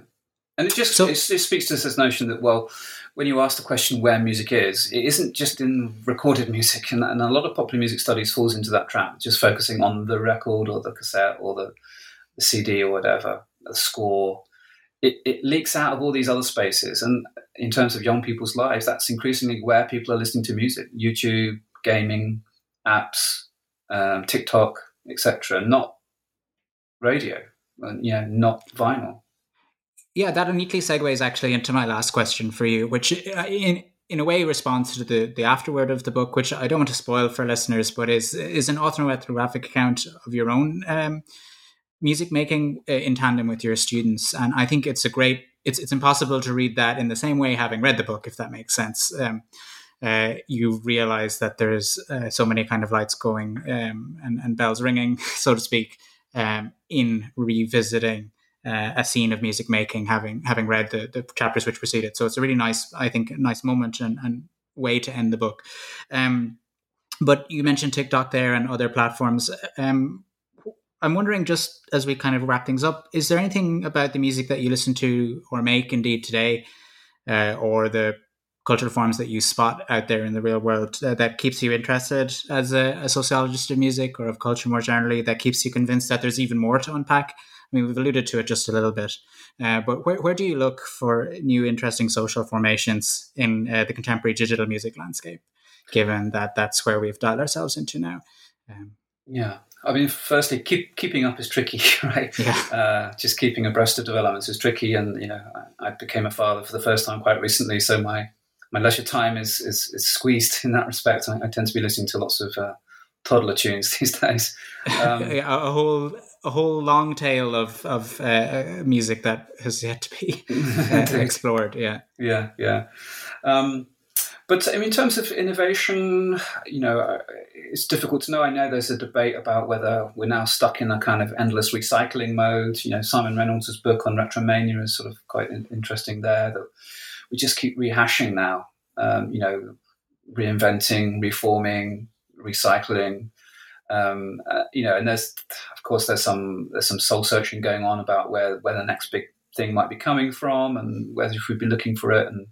And it just so, it, it, speaks to this notion that well, when you ask the question where music is, it isn't just in recorded music, and, and a lot of popular music studies falls into that trap, just focusing on the record or the cassette or the, the CD or whatever, the score. It, it leaks out of all these other spaces, and in terms of young people's lives, that's increasingly where people are listening to music: YouTube, gaming, apps, um, TikTok, etc. Not radio, and yeah, not vinyl. Yeah, that neatly segues actually into my last question for you, which uh, in in a way responds to the the afterword of the book, which I don't want to spoil for listeners, but is is an autoethnographic account of your own um, music making uh, in tandem with your students, and I think it's a great. It's it's impossible to read that in the same way having read the book, if that makes sense. Um, uh, you realize that there's uh, so many kind of lights going um, and, and, bells ringing, so to speak, um, in revisiting uh, a scene of music making, having having read the, the chapters which preceded. So it's a really nice, I think, nice moment and, and way to end the book. Um, but you mentioned TikTok there and other platforms. Um, I'm wondering, just as we kind of wrap things up, is there anything about the music that you listen to or make indeed today, uh, or the cultural forms that you spot out there in the real world uh, that keeps you interested as a, a, sociologist of music or of culture more generally, that keeps you convinced that there's even more to unpack? Mean, we've alluded to it just a little bit, uh, but where, where do you look for new interesting social formations in uh, the contemporary digital music landscape, given that that's where we've dialed ourselves into now? Um, yeah. I mean, firstly, keep, keeping up is tricky, right? Yeah. Uh, just keeping abreast of developments is tricky, and you know, I, I became a father for the first time quite recently, so my my leisure time is, is, is squeezed in that respect. I, I, tend to be listening to lots of uh, toddler tunes these days. Um, a whole a whole long tail of of uh, music that has yet to be uh, explored. Yeah, yeah, yeah. Um, but I mean, in terms of innovation, you know, uh, it's difficult to know. I know there's a debate about whether we're now stuck in a kind of endless recycling mode. You know, Simon Reynolds' book on retromania is sort of quite interesting there. That we just keep rehashing now. Um, you know, reinventing, reforming, recycling. Um, uh, you know, and there's of course there's some there's some soul searching going on about where where the next big thing might be coming from, and whether if we've been looking for it, and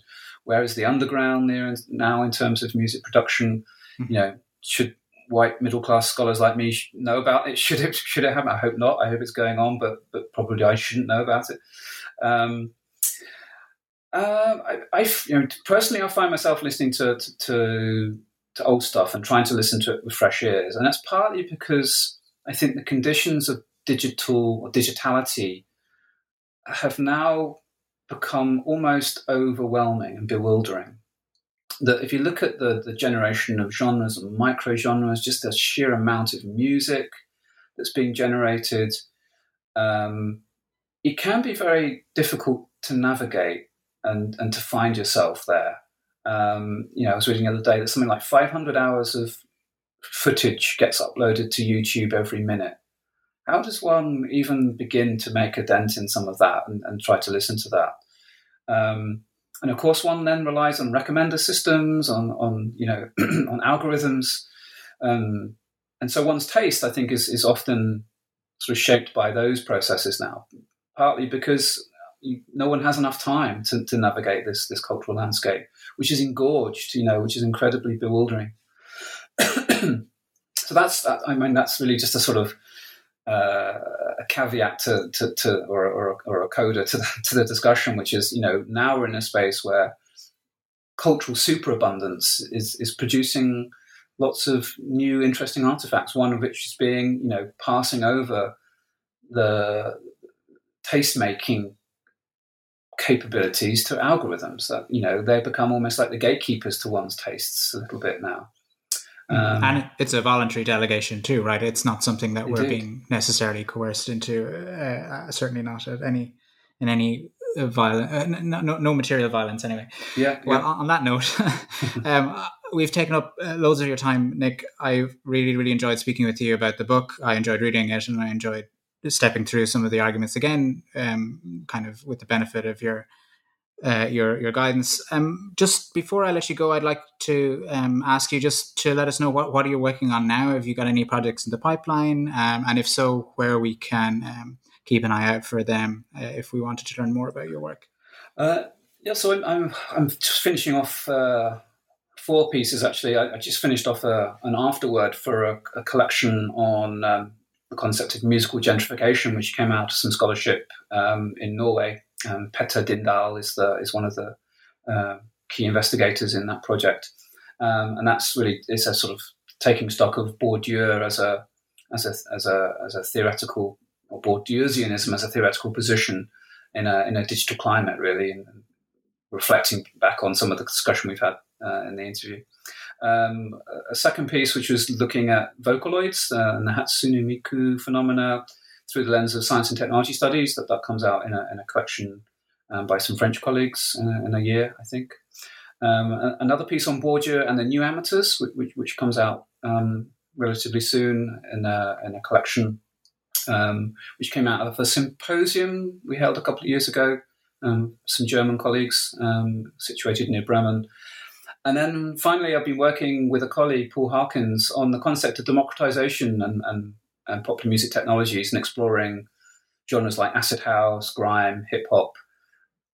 where is the underground there now in terms of music production. Mm-hmm. You know, should white middle class scholars like me know about it? Should it should it happen? I hope not. I hope it's going on, but but probably I shouldn't know about it. Um, um, I, I, you know, personally, I find myself listening to, to, to old stuff and trying to listen to it with fresh ears, and that's partly because I think the conditions of digital or digitality have now become almost overwhelming and bewildering. That if you look at the, the generation of genres and micro genres, just the sheer amount of music that's being generated, um, it can be very difficult to navigate and and to find yourself there. Um, you know, I was reading the other day that something like 500 hours of footage gets uploaded to YouTube every minute. How does one even begin to make a dent in some of that and, and try to listen to that? Um, and of course, one then relies on recommender systems, on on you know on algorithms, um, and so one's taste, I think, is is often sort of shaped by those processes now, partly because you, no one has enough time to, to navigate this this cultural landscape, which is engorged, you know, which is incredibly bewildering. so that's I mean that's really just a sort of uh, a caveat to, to, to or, or, or, a coda to the, to the discussion, which is you know now we're in a space where cultural superabundance is is producing lots of new interesting artifacts. One of which is being you know passing over the taste making capabilities to algorithms that you know they become almost like the gatekeepers to one's tastes a little bit now. Mm. um, and it's a voluntary delegation too right? It's not something that we're being necessarily coerced into uh, uh, certainly not at any in any uh, violent uh, no, no, no, material violence anyway. Yeah well yeah. on that note um, we've taken up uh, loads of your time nick. I really really enjoyed speaking with you about the book. I enjoyed reading it and i enjoyed stepping through some of the arguments again, um, kind of with the benefit of your uh, your your guidance. Um, just before I let you go, I'd like to um, ask you just to let us know what what are you working on now. Have you got any projects in the pipeline, um, and if so, where we can um, keep an eye out for them uh, if we wanted to learn more about your work. Uh, yeah, so I'm, I'm, I'm just finishing off uh, four pieces. Actually, I, I just finished off a, an afterword for a, a collection on um, the concept of musical gentrification, which came out of some scholarship um, in Norway. Um, Petter Dyndahl is the is one of the uh, key investigators in that project, um, and that's really it's a sort of taking stock of Bourdieu as a as a as a as a theoretical or Bourdieusianism as a theoretical position in a in a digital climate, really, and reflecting back on some of the discussion we've had uh, in the interview. Um, a second piece, which was looking at Vocaloids uh, and the Hatsune Miku phenomena through the lens of science and technology studies, that, that comes out in a, in a collection um, by some French colleagues uh, in a year, I think. Um, another piece on Bourdieu and the new amateurs, which, which comes out um, relatively soon in a, in a collection um, which came out of a symposium we held a couple of years ago. Um, some German colleagues situated near Bremen, and then finally, I've been working with a colleague, Paul Harkins, on the concept of democratization and, and, and popular music technologies and exploring genres like acid house, grime, hip hop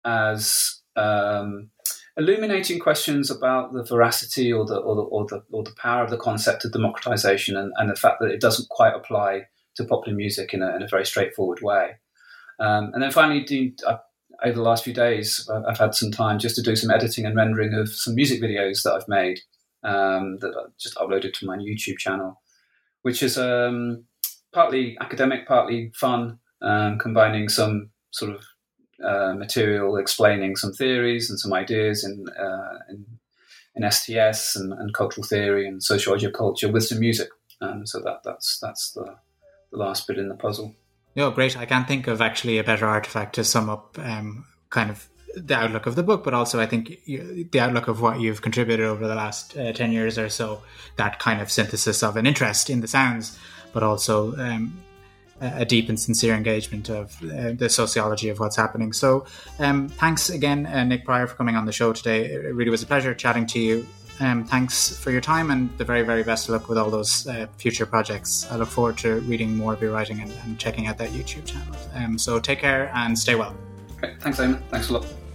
as um, illuminating questions about the veracity or the, or the, or the, or the power of the concept of democratization and, and, the fact that it doesn't quite apply to popular music in a, in a very straightforward way. Um, and then finally, I over the last few days, I've had some time just to do some editing and rendering of some music videos that I've made um, that I just uploaded to my YouTube channel, which is um, partly academic, partly fun, um, combining some sort of uh, material explaining some theories and some ideas in, uh, in, in, STS and, and, cultural theory and sociology of culture with some music. Um, so that, that's, that's the, the last bit in the puzzle. No, great. I can't think of actually a better artifact to sum up um, kind of the outlook of the book, but also I think you, the outlook of what you've contributed over the last uh, 10 years or so, that kind of synthesis of an interest in the sounds, but also um, a deep and sincere engagement of uh, the sociology of what's happening. So, um, thanks again, uh, Nick Prior, for coming on the show today. It really was a pleasure chatting to you. Um, thanks for your time and the very, very best of luck with all those uh, future projects. I look forward to reading more of your writing and, and checking out that YouTube channel. Um, so take care and stay well. Great. Thanks, Eamon. Thanks a lot.